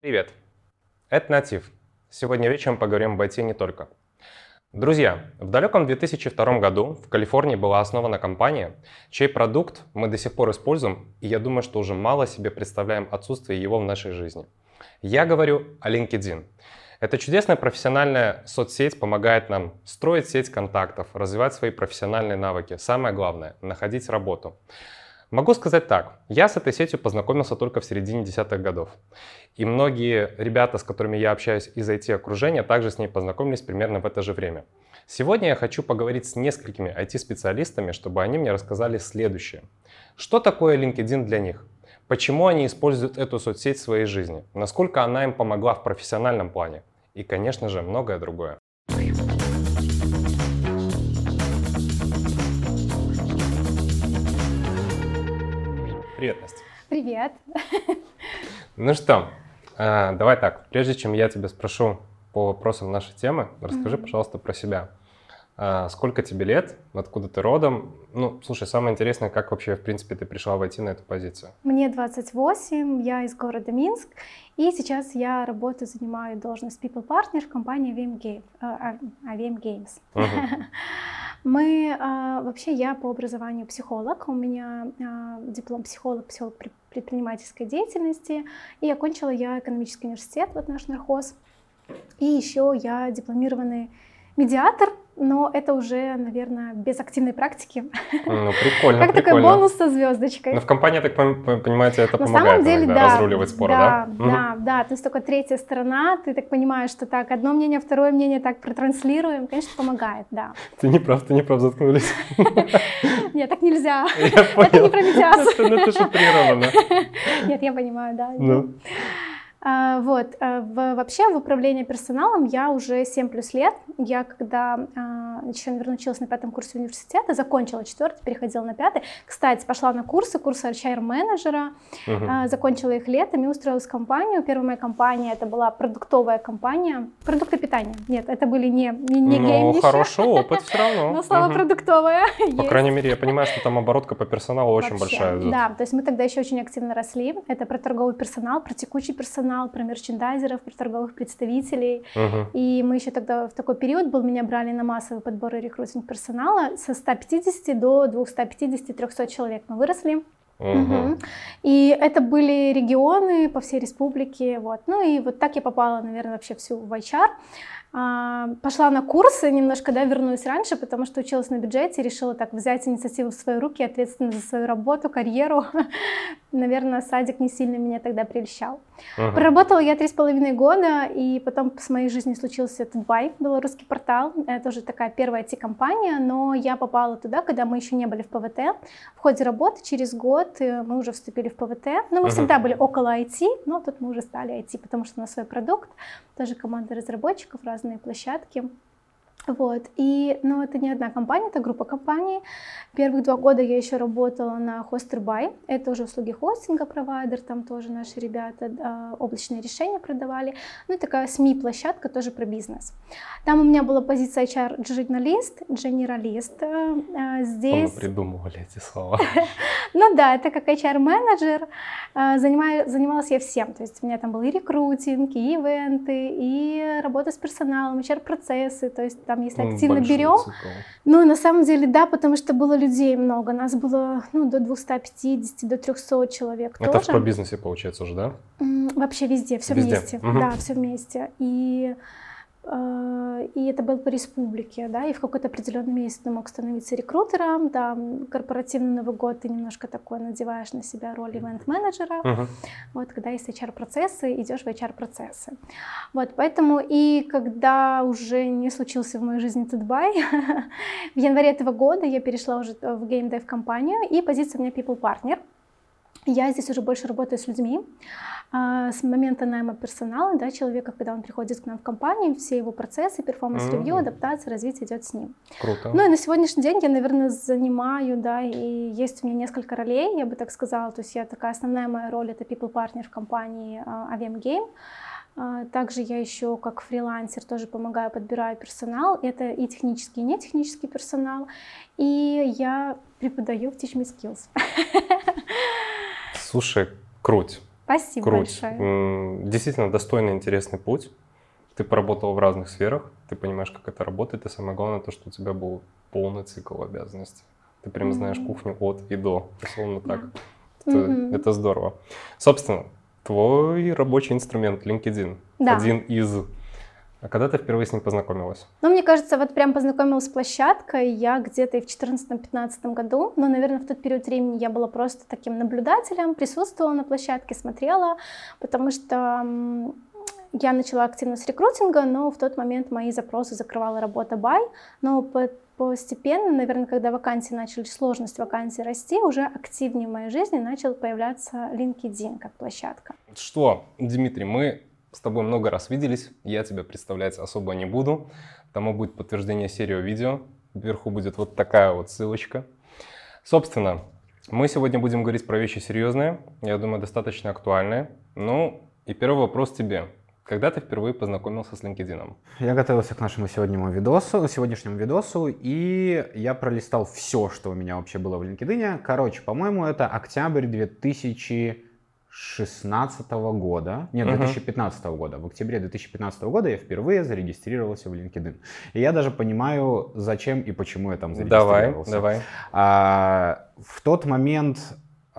Привет, это Натив. Сегодня вечером поговорим об IT не только. Друзья, в далеком 2002 году в Калифорнии была основана компания, чей продукт мы до сих пор используем, и я думаю, что уже мало себе представляем отсутствие его в нашей жизни. Я говорю о LinkedIn. Эта чудесная профессиональная соцсеть помогает нам строить сеть контактов, развивать свои профессиональные навыки. Самое главное – находить работу. Могу сказать так, я с этой сетью познакомился только в середине десятых годов. И многие ребята, с которыми я общаюсь из IT-окружения, также с ней познакомились примерно в это же время. Сегодня я хочу поговорить с несколькими IT-специалистами, чтобы они мне рассказали следующее. Что такое LinkedIn для них? Почему они используют эту соцсеть в своей жизни? Насколько она им помогла в профессиональном плане? И, конечно же, многое другое. Привет, Настя. Привет. Ну что, а, давай так. Прежде чем я тебя спрошу по вопросам нашей темы, расскажи, mm-hmm. пожалуйста, про себя. А, сколько тебе лет? Откуда ты родом? Ну, слушай, самое интересное, как вообще, в принципе, ты пришла войти на эту позицию? Мне 28, я из города Минск, и сейчас я работаю, занимаю должность People Partner в компании AVM, AVM Games. Uh-huh. Мы, а, вообще, я по образованию психолог, у меня а, диплом психолог, психолог предпринимательской деятельности, и окончила я экономический университет, вот наш нархоз, и еще я дипломированный медиатор, но это уже, наверное, без активной практики. Ну, прикольно, Как такой бонус со звездочкой. Но в компании, так понимаете, это На помогает самом деле, иногда, да, разруливать споры, да? Да, угу. да, да. То есть только третья сторона, ты так понимаешь, что так, одно мнение, второе мнение так протранслируем, конечно, помогает, да. Ты не прав, ты не прав, заткнулись. Нет, так нельзя. Это не про медиацию. Ну, это же Нет, я понимаю, да. А, вот. А, вообще в управлении персоналом я уже 7 плюс лет. Я когда а, еще, наверное, училась на пятом курсе университета, закончила четвертый, переходила на пятый. Кстати, пошла на курсы, курсы HR-менеджера, uh-huh. закончила их летом и устроилась в компанию. Первая моя компания, это была продуктовая компания. Продукты питания. Нет, это были не, не, не Ну, хороший опыт все равно. Но слово продуктовая По крайней мере, я понимаю, что там оборотка по персоналу очень большая. Да, то есть мы тогда еще очень активно росли. Это про торговый персонал, про текущий персонал канал про мерчендайзеров, про торговых представителей. Uh-huh. И мы еще тогда в такой период был, меня брали на массовый подбор и рекрутинг персонала со 150 до 250-300 человек. Мы выросли. Uh-huh. Угу. И это были регионы по всей республике. Вот. Ну и вот так я попала, наверное, вообще всю в HR. А, пошла на курсы, немножко, да, вернулась раньше, потому что училась на бюджете, решила так взять инициативу в свои руки, ответственность за свою работу, карьеру. Наверное, садик не сильно меня тогда прельщал. Uh-huh. Проработала я три с половиной года, и потом с моей жизни случился Тутбай, белорусский портал. Это уже такая первая IT-компания, но я попала туда, когда мы еще не были в ПВТ. В ходе работы через год э, мы уже вступили в ПВТ. Но мы uh-huh. всегда были около IT, но тут мы уже стали IT, потому что у нас свой продукт, тоже команда разработчиков, разные площадки. Вот. И, но это не одна компания, это группа компаний. Первых два года я еще работала на Hosterbuy. Это уже услуги хостинга провайдер, там тоже наши ребята э, облачные решения продавали. Ну и такая СМИ-площадка тоже про бизнес. Там у меня была позиция HR-журналист, генералист. Э, здесь... Вы придумывали эти слова. ну да, это как HR-менеджер. Э, занималась я всем. То есть у меня там был и рекрутинг, и ивенты, и работа с персоналом, HR-процессы. То есть там там, если ну, активно берем. Цикл. Ну, на самом деле, да, потому что было людей много. Нас было ну, до 250, до 300 человек Это тоже. в бизнесе получается уже, да? Вообще везде, все везде. вместе. Угу. Да, все вместе. И и это был по республике, да, и в какой-то определенный месяц ты мог становиться рекрутером, да, корпоративный Новый год ты немножко такой надеваешь на себя роль event-менеджера, uh-huh. вот, когда есть HR-процессы, идешь в HR-процессы. Вот, поэтому и когда уже не случился в моей жизни TUT.BY, в январе этого года я перешла уже в gamedev компанию, и позиция у меня people partner. Я здесь уже больше работаю с людьми, а, с момента найма персонала, да, человека, когда он приходит к нам в компанию, все его процессы, performance review, mm-hmm. адаптация, развитие идет с ним. Круто. Ну и на сегодняшний день я, наверное, занимаю, да, и есть у меня несколько ролей, я бы так сказала, то есть я такая основная моя роль это people partner в компании uh, Aviam Game. Uh, также я еще как фрилансер тоже помогаю, подбираю персонал. Это и технический, и не технический персонал. И я преподаю в Teach Me Skills. Слушай, круть. Спасибо Круть. большое. Действительно достойный, интересный путь. Ты поработал в разных сферах, ты понимаешь, как это работает, и самое главное то, что у тебя был полный цикл обязанностей. Ты прям знаешь кухню от и до, условно так. Это, Мгм. это здорово. Собственно, твой рабочий инструмент LinkedIn. Да. Один из. А когда ты впервые с ним познакомилась? Ну, мне кажется, вот прям познакомилась с площадкой я где-то и в 2014-2015 году, но, наверное, в тот период времени я была просто таким наблюдателем, присутствовала на площадке, смотрела, потому что я начала активно с рекрутинга, но в тот момент мои запросы закрывала работа Бай, но по- постепенно, наверное, когда вакансии начали, сложность вакансий расти, уже активнее в моей жизни начал появляться LinkedIn как площадка. Что, Дмитрий, мы с тобой много раз виделись, я тебя представлять особо не буду. Тому будет подтверждение серии видео. Вверху будет вот такая вот ссылочка. Собственно, мы сегодня будем говорить про вещи серьезные, я думаю, достаточно актуальные. Ну, и первый вопрос тебе. Когда ты впервые познакомился с LinkedIn? Я готовился к нашему сегодняшнему видосу, сегодняшнему видосу, и я пролистал все, что у меня вообще было в LinkedIn. Короче, по-моему, это октябрь 2016 года, нет, Мгм. 2015 года. В октябре 2015 года я впервые зарегистрировался в LinkedIn. И я даже понимаю, зачем и почему я там Давай, зарегистрировался. давай. А, в тот момент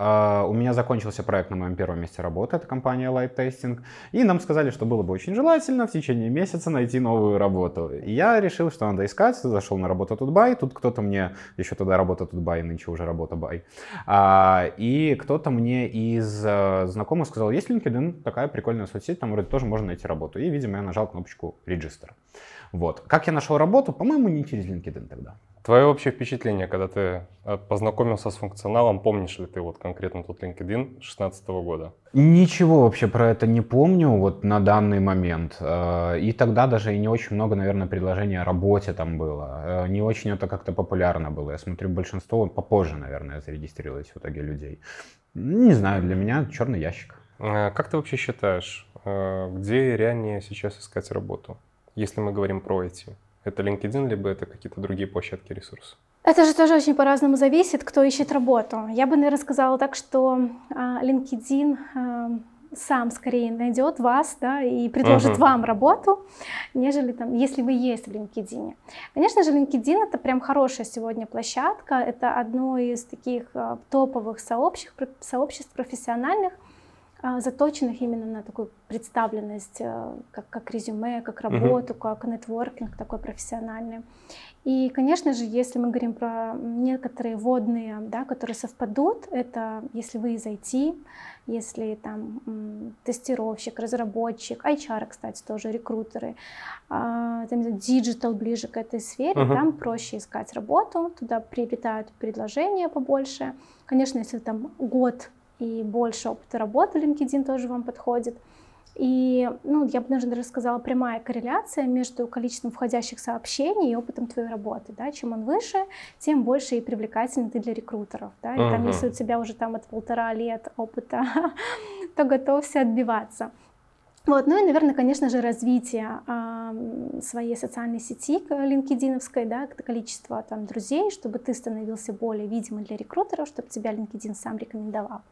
у меня закончился проект на моем первом месте работы, это компания Light Testing, и нам сказали, что было бы очень желательно в течение месяца найти новую работу. И я решил, что надо искать, зашел на работу Тутбай, тут кто-то мне, еще тогда работа Тутбай, нынче уже работа Бай, а, и кто-то мне из а, знакомых сказал, есть LinkedIn, такая прикольная соцсеть, там вроде тоже можно найти работу. И, видимо, я нажал кнопочку Register. Вот. Как я нашел работу? По-моему, не через LinkedIn тогда. Твое общее впечатление, когда ты э, познакомился с функционалом, помнишь ли ты вот конкретно тот LinkedIn 2016 года? Ничего вообще про это не помню вот на данный момент. Э, И тогда даже и не очень много, наверное, предложений о работе там было. Э, Не очень это как-то популярно было. Я смотрю, большинство попозже, наверное, зарегистрировалось в итоге людей. Не знаю, для меня черный ящик. Как ты вообще считаешь, где реальнее сейчас искать работу, если мы говорим про IT? Это LinkedIn, либо это какие-то другие площадки, ресурсы? Это же тоже очень по-разному зависит, кто ищет работу. Я бы, наверное, сказала так, что а, LinkedIn а, сам скорее найдет вас да, и предложит Мгм. вам работу, нежели там, если вы есть в LinkedIn. Конечно же, LinkedIn это прям хорошая сегодня площадка, это одно из таких а, топовых сообществ, сообществ профессиональных, заточенных именно на такую представленность, э, как, как резюме, как работу, как нетворкинг такой профессиональный. И, конечно же, если мы говорим про некоторые водные, да, которые совпадут, это если вы из IT, если там тестировщик, разработчик, HR, кстати, тоже рекрутеры, а, там, digital ближе к этой сфере, Мгм. там проще искать работу, туда прилетают предложения побольше. Конечно, если там год и больше опыта работы, LinkedIn тоже вам подходит. И, ну, я бы даже даже сказала, прямая корреляция между количеством входящих сообщений и опытом твоей работы. Да? Чем он выше, тем больше и привлекательный ты для рекрутеров. Да? И там, Мгм. если у тебя уже там от полтора лет опыта, то готовься отбиваться. Вот, ну и, наверное, конечно же, развитие а, м, своей социальной сети LinkedIn, да, количество там друзей, чтобы ты становился более видимым для рекрутеров, чтобы тебя LinkedIn сам рекомендовал.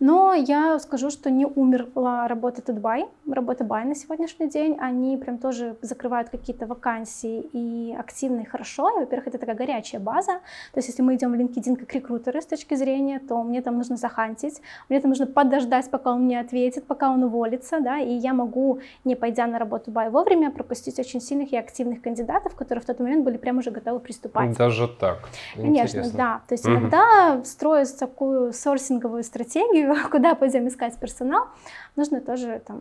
Но я скажу, что не умерла работа Тутбай, работа Бай на сегодняшний день. Они прям тоже закрывают какие-то вакансии и активно и хорошо. И, во-первых, это такая горячая база. То есть, если мы идем в LinkedIn как рекрутеры с точки зрения, то мне там нужно захантить, мне там нужно подождать, пока он мне ответит, пока он уволится, да, и я могу, не пойдя на работу Бай вовремя, пропустить очень сильных и активных кандидатов, которые в тот момент были прям уже готовы приступать. Даже так. Конечно, Интересно. да. То есть иногда, строя такую сорсинговую стратегию, куда пойдем искать персонал, нужно тоже, там,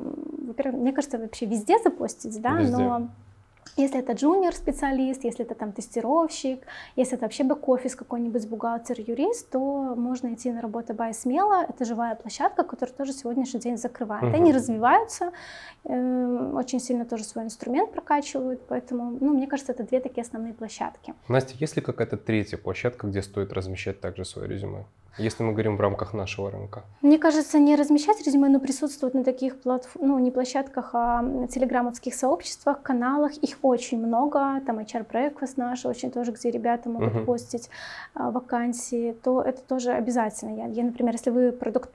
во-первых, мне кажется, вообще везде запостить, да, Везде. но если это junior-специалист, если это там тестировщик, если это вообще back-office какой-нибудь бухгалтер, юрист, то можно идти на работу.by смело. Это живая площадка, которая тоже сегодняшний день закрывает. Мгм. Они развиваются, э, очень сильно тоже свой инструмент прокачивают, поэтому, ну, мне кажется, это две такие основные площадки. Настя, есть ли какая-то третья площадка, где стоит размещать также свое резюме? Если мы говорим в рамках нашего рынка? Мне кажется, не размещать резюме, но присутствовать на таких платформ, ну не площадках, а телеграммовских сообществах, каналах. Их очень много. Там HR Breakfast наш, очень тоже, где ребята могут uh-huh. постить а, вакансии. То это тоже обязательно. Я, я например, если вы продукт,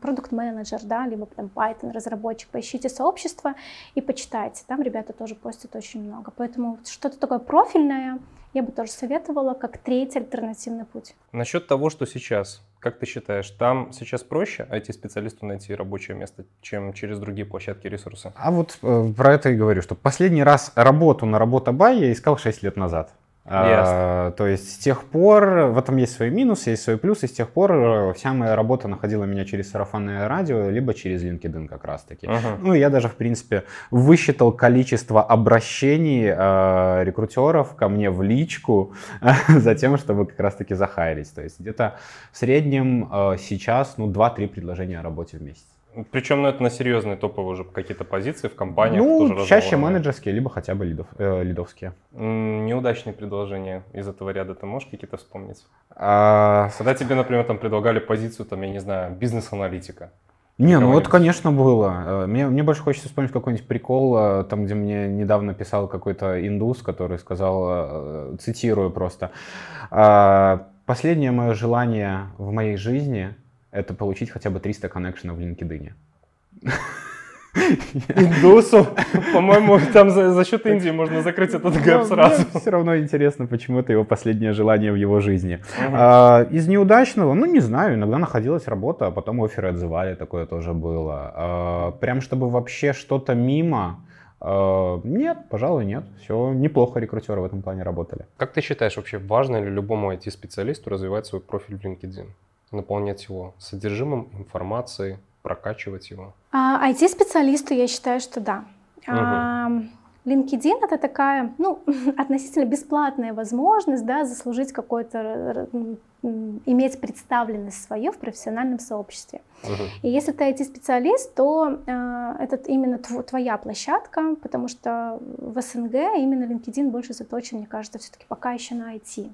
продукт менеджер, да, либо там Python разработчик, поищите сообщество и почитайте. Там ребята тоже постят очень много. Поэтому что-то такое профильное я бы тоже советовала как третий альтернативный путь. Насчет того, что сейчас, как ты считаешь, там сейчас проще IT-специалисту найти рабочее место, чем через другие площадки ресурсы? А вот э, про это и говорю, что последний раз работу на работа-бай я искал 6 лет назад. А, то есть с тех пор, в этом есть свои минусы, есть свои плюсы, с тех пор э, вся моя работа находила меня через сарафанное радио, либо через LinkedIn как раз таки. Uh-huh. Ну я даже, в принципе, высчитал количество обращений э, рекрутеров ко мне в личку за тем, чтобы как раз таки захайрить. То есть где-то в среднем э, сейчас ну, 2-3 предложения о работе в месяц. Причем ну, это на серьезные топовые уже какие-то позиции в компаниях. Ну, чаще менеджерские, либо хотя бы лидов, э, лидовские. Неудачные предложения из этого ряда ты можешь какие-то вспомнить? А... Когда тебе, например, там предлагали позицию, там, я не знаю, бизнес-аналитика. Не, ну вот, конечно, было. Э, мне, мне больше хочется вспомнить какой-нибудь прикол, э, там, где мне недавно писал какой-то индус, который сказал, э, цитирую просто, «А, «Последнее мое желание в моей жизни — это получить хотя бы 300 коннекшенов в LinkedIn. Индусу, по-моему, там за, за счет Индии можно закрыть этот гэп сразу. Мне все равно интересно, почему это его последнее желание в его жизни. Uh-huh. А, из неудачного, ну не знаю, иногда находилась работа, а потом оферы отзывали, такое тоже было. А, прям чтобы вообще что-то мимо, а, нет, пожалуй, нет. Все неплохо рекрутеры в этом плане работали. Как ты считаешь, вообще важно ли любому IT-специалисту развивать свой профиль в LinkedIn? Наполнять его содержимым информацией, прокачивать его? А, IT-специалисту я считаю, что да. Угу. LinkedIn это такая, ну, относительно бесплатная возможность, да, заслужить какой-то, иметь представленность свою в профессиональном сообществе. Uh-huh. И если ты IT-специалист, то э, это именно тв- твоя площадка, потому что в СНГ именно LinkedIn больше заточен, мне кажется, все-таки пока еще на IT.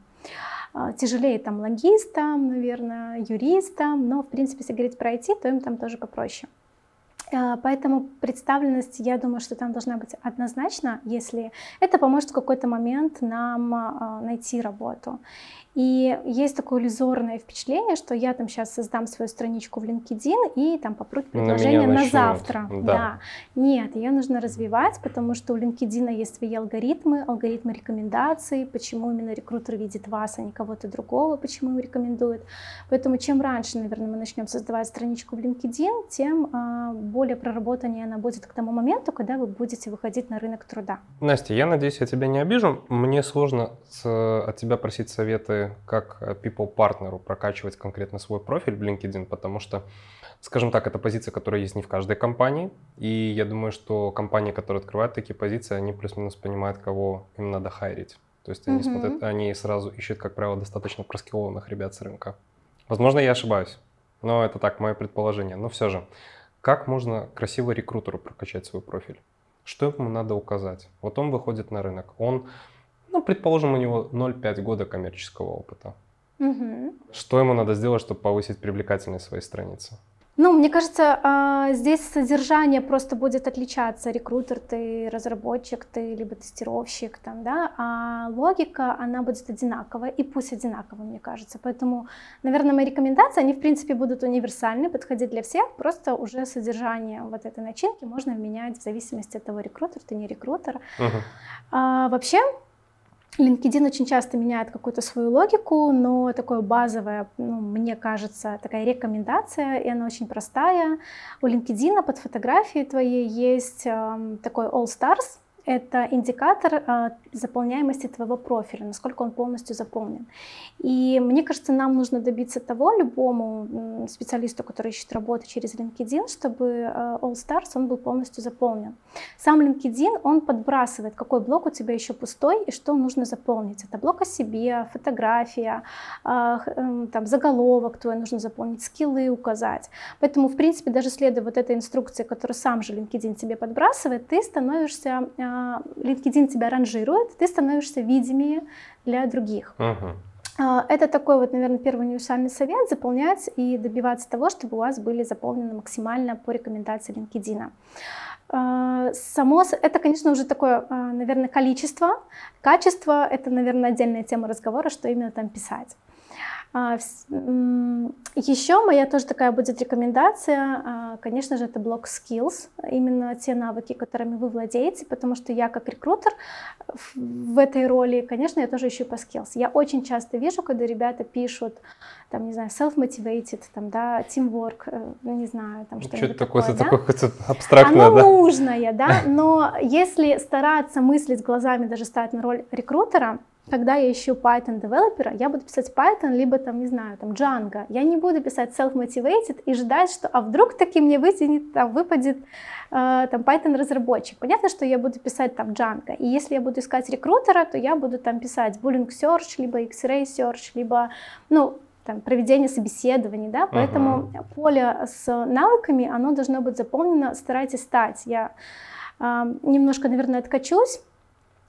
А, тяжелее там логистам, наверное, юристам, но, в принципе, если говорить про IT, то им там тоже попроще. А, поэтому представленность, я думаю, что там должна быть однозначно, если это поможет в какой-то момент нам а, найти работу. И есть такое иллюзорное впечатление, что я там сейчас создам свою страничку в LinkedIn и там попрут предложение на, на завтра. Да. да. Нет, ее нужно развивать, потому что у LinkedIn есть свои алгоритмы, алгоритмы рекомендаций, почему именно рекрутер видит вас, а не кого-то другого, почему его рекомендует. Поэтому чем раньше, наверное, мы начнем создавать страничку в LinkedIn, тем а, более проработаннее она будет к тому моменту, когда вы будете выходить на рынок труда. Настя, я надеюсь, я тебя не обижу. Мне сложно с, от тебя просить советы как э, people партнеру прокачивать конкретно свой профиль в LinkedIn, потому что, скажем так, это позиция, которая есть не в каждой компании, и я думаю, что компании, которые открывают такие позиции, они плюс-минус понимают, кого им надо хайрить. То есть они, mm-hmm. смотрят, они сразу ищут, как правило, достаточно проскиллованных ребят с рынка. Возможно, я ошибаюсь, но это так, мое предположение. Но все же, как можно красиво рекрутеру прокачать свой профиль? Что ему надо указать? Вот он выходит на рынок, он ну, предположим, у него 0,5 года коммерческого опыта. Угу. Что ему надо сделать, чтобы повысить привлекательность своей страницы? Ну, мне кажется, а, здесь содержание просто будет отличаться. Рекрутер ты, разработчик ты, либо тестировщик, там, да, а логика, она будет одинаковая, и пусть одинаковая, мне кажется. Поэтому, наверное, мои рекомендации, они, в принципе, будут универсальны, подходить для всех, просто уже содержание вот этой начинки можно менять в зависимости от того, рекрутер ты, не рекрутер. Угу. А, вообще, LinkedIn очень часто меняет какую-то свою логику, но такое базовое, ну, мне кажется, такая рекомендация, и она очень простая. У LinkedIn под фотографией твоей есть э, такой All Stars, это индикатор э, заполняемости твоего профиля, насколько он полностью заполнен. И мне кажется, нам нужно добиться того, любому специалисту, который ищет работу через LinkedIn, чтобы э, All Stars он был полностью заполнен. Сам LinkedIn, он подбрасывает, какой блок у тебя еще пустой и что нужно заполнить. Это блок о себе, фотография, э, там, заголовок твой нужно заполнить, скиллы указать. Поэтому, в принципе, даже следуя вот этой инструкции, которую сам же LinkedIn тебе подбрасывает, ты становишься LinkedIn тебя ранжирует, ты становишься видимее для других. Угу. Это такой вот, наверное, первый универсальный совет – заполнять и добиваться того, чтобы у вас были заполнены максимально по рекомендации LinkedIn. А, само, это, конечно, уже такое, а, наверное, количество. Качество – это, наверное, отдельная тема разговора, что именно там писать. Еще моя тоже такая будет рекомендация, конечно же, это блок skills, именно те навыки, которыми вы владеете, потому что я как рекрутер в этой роли, конечно, я тоже ищу по skills. Я очень часто вижу, когда ребята пишут, там, не знаю, self-motivated, там, да, teamwork, э, не знаю, там что-то Что-то такое, да? такое абстрактное, Оно да? нужное, да, но если стараться мыслить глазами, даже стать на роль рекрутера, когда я ищу Python девелопера, я буду писать Python, либо там, не знаю, там Django. Я не буду писать self-motivated и ждать, что а вдруг таки мне вытянет, там, выпадет э, там Python разработчик. Понятно, что я буду писать там Django. И если я буду искать рекрутера, то я буду там писать Boolean Search, либо X-Ray Search, либо, ну, там, проведение собеседований, да, поэтому uh-huh. поле с навыками, оно должно быть заполнено, старайтесь стать. Я э, немножко, наверное, откачусь,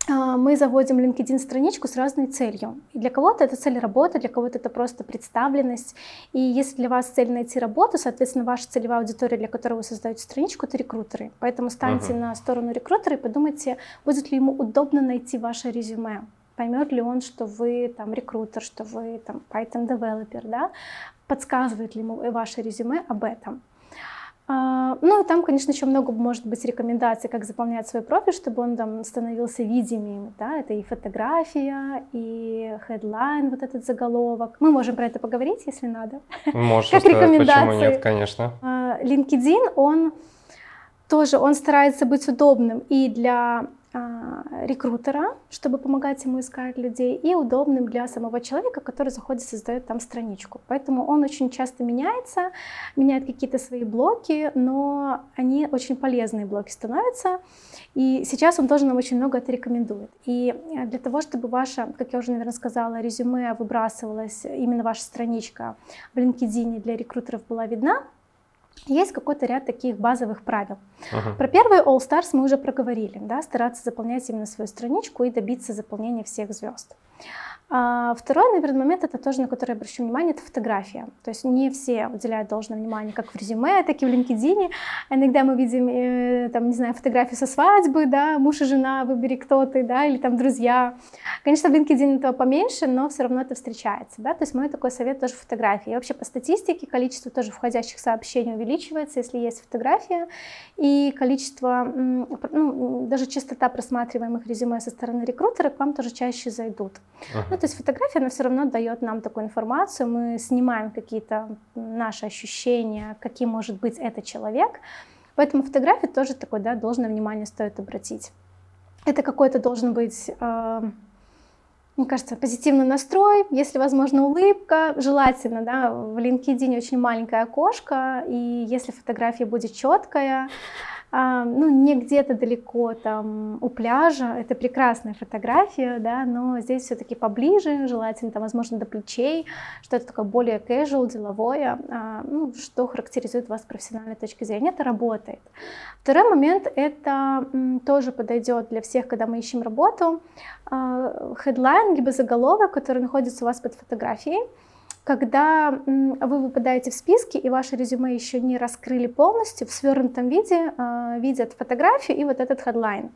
мы заводим LinkedIn страничку с разной целью. И для кого-то это цель работы, для кого-то это просто представленность. И если для вас цель найти работу, соответственно, ваша целевая аудитория, для которой вы создаете страничку, это рекрутеры. Поэтому станьте uh-huh. на сторону рекрутера и подумайте, будет ли ему удобно найти ваше резюме. Поймет ли он, что вы там рекрутер, что вы там Python developer, да? Подсказывает ли ему ваше резюме об этом? А, ну, и там, конечно, еще много может быть рекомендаций, как заполнять свой профиль, чтобы он там становился видимым, да, это и фотография, и headline, вот этот заголовок. Мы можем про это поговорить, если надо. Можем как сказать, почему нет, конечно. А, LinkedIn, он тоже, он старается быть удобным и для рекрутера, чтобы помогать ему искать людей, и удобным для самого человека, который заходит и создает там страничку. Поэтому он очень часто меняется, меняет какие-то свои блоки, но они очень полезные блоки становятся. И сейчас он тоже нам очень много это рекомендует. И для того, чтобы ваша, как я уже, наверное, сказала, резюме выбрасывалось, именно ваша страничка в LinkedIn для рекрутеров была видна, есть какой-то ряд таких базовых правил. Uh-huh. Про первый All Stars мы уже проговорили, да, стараться заполнять именно свою страничку и добиться заполнения всех звезд. А второй, наверное, момент, это тоже, на который я обращу внимание, это фотография. То есть не все уделяют должное внимание как в резюме, так и в LinkedIn. Иногда мы видим, э, там, не знаю, фотографии со свадьбы, да, муж и жена, выбери кто ты, да, или там друзья. Конечно, в LinkedIn этого поменьше, но все равно это встречается, да. То есть мой такой совет тоже фотографии. И вообще по статистике количество тоже входящих сообщений увеличивается, если есть фотография, и количество, ну, даже частота просматриваемых резюме со стороны рекрутера к вам тоже чаще зайдут. Uh-huh. Ну, то есть фотография, она все равно дает нам такую информацию, мы снимаем какие-то наши ощущения, каким может быть этот человек. Поэтому фотография тоже такое, да, должное внимание стоит обратить. Это какой-то должен быть, э, мне кажется, позитивный настрой, если возможно улыбка, желательно, да, в LinkedIn очень маленькое окошко, и если фотография будет четкая, ну, не где-то далеко там у пляжа, это прекрасная фотография, да, но здесь все-таки поближе, желательно там, возможно, до плечей, что-то такое более casual, деловое, а, ну, что характеризует вас с профессиональной точки зрения, это работает. Второй момент, это тоже подойдет для всех, когда мы ищем работу, а, либо заголовок, который находится у вас под фотографией, когда вы выпадаете в списке и ваше резюме еще не раскрыли полностью, в свернутом виде э, видят фотографию и вот этот хедлайн.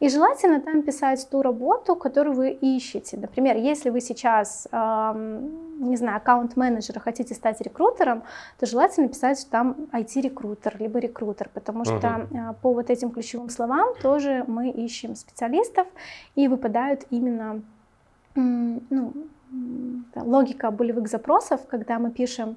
И желательно там писать ту работу, которую вы ищете. Например, если вы сейчас, э, не знаю, аккаунт-менеджер, хотите стать рекрутером, то желательно писать там IT-рекрутер, либо рекрутер, потому что uh-huh. по вот этим ключевым словам тоже мы ищем специалистов и выпадают именно ну, логика болевых запросов, когда мы пишем,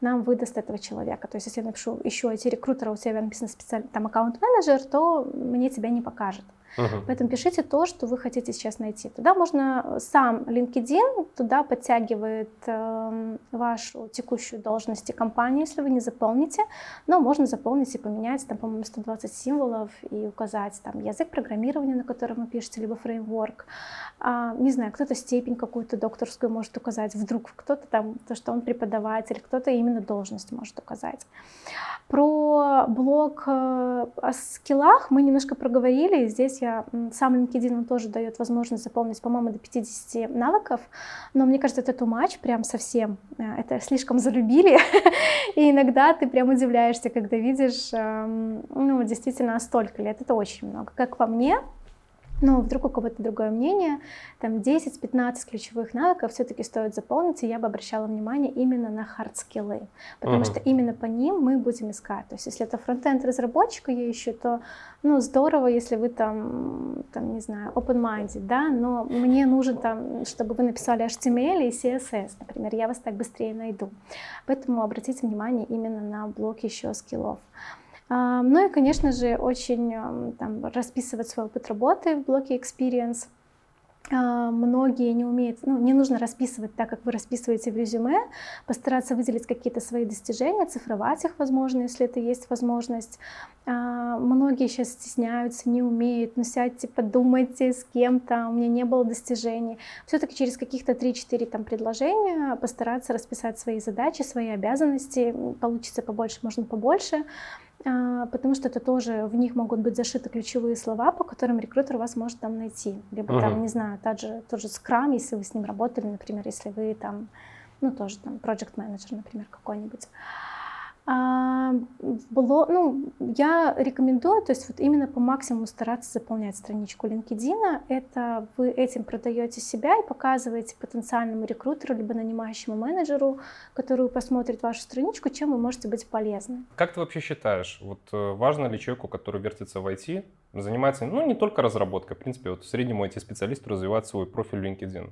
нам выдаст этого человека. То есть, если я напишу, ищу IT-рекрутера, у тебя написано специальный там аккаунт-менеджер, то мне тебя не покажет. Uh-huh. Поэтому пишите то, что вы хотите сейчас найти. Туда можно сам LinkedIn туда подтягивает э, вашу текущую должность и компанию, если вы не заполните, но можно заполнить и поменять, там, по-моему, 120 символов и указать там язык программирования, на котором вы пишете, либо фреймворк. А, не знаю, кто-то степень какую-то докторскую может указать, вдруг кто-то там, то, что он преподаватель, кто-то именно должность может указать. Про блок э, о скиллах мы немножко проговорили, здесь работать. Я, сам LinkedIn тоже дает возможность заполнить, по-моему, до 50 навыков, но мне кажется, это too much, прям совсем. Э, это слишком залюбили, и иногда ты прям удивляешься, когда видишь, эм, ну, действительно, столько лет. Это очень много. Как по мне, но вдруг у кого-то другое мнение, там 10-15 ключевых навыков все-таки стоит заполнить, и я бы обращала внимание именно на хард-скиллы, потому uh-huh. что именно по ним мы будем искать. То есть если это фронтенд разработчика я ищу, то ну здорово, если вы там, там не знаю, open-minded, да, но мне нужен там, чтобы вы написали HTML и CSS, например, я вас так быстрее найду. Поэтому обратите внимание именно на блок еще скиллов. А, ну и, конечно же, очень там, расписывать свой опыт работы в блоке Experience. А, многие не умеют, ну, не нужно расписывать так, как вы расписываете в резюме, постараться выделить какие-то свои достижения, цифровать их, возможно, если это есть возможность. А, многие сейчас стесняются, не умеют, ну сядьте, подумайте с кем-то, у меня не было достижений. Все-таки через каких-то 3-4 там предложения постараться расписать свои задачи, свои обязанности, получится побольше, можно побольше. А, потому что это тоже в них могут быть зашиты ключевые слова, по которым рекрутер вас может там найти. Либо uh-huh. там, не знаю, тот же, тот же Scrum, если вы с ним работали, например, если вы там, ну тоже там, project manager, например, какой-нибудь. Было, ну, я рекомендую, то есть вот именно по максимуму стараться заполнять страничку LinkedIn. Это вы этим продаете себя и показываете потенциальному рекрутеру либо нанимающему менеджеру, который посмотрит вашу страничку, чем вы можете быть полезны. Как ты вообще считаешь, вот э, важно ли человеку, который вертится в IT, занимается, ну, не только разработкой, в принципе, вот среднему IT-специалисту развивать свой профиль LinkedIn?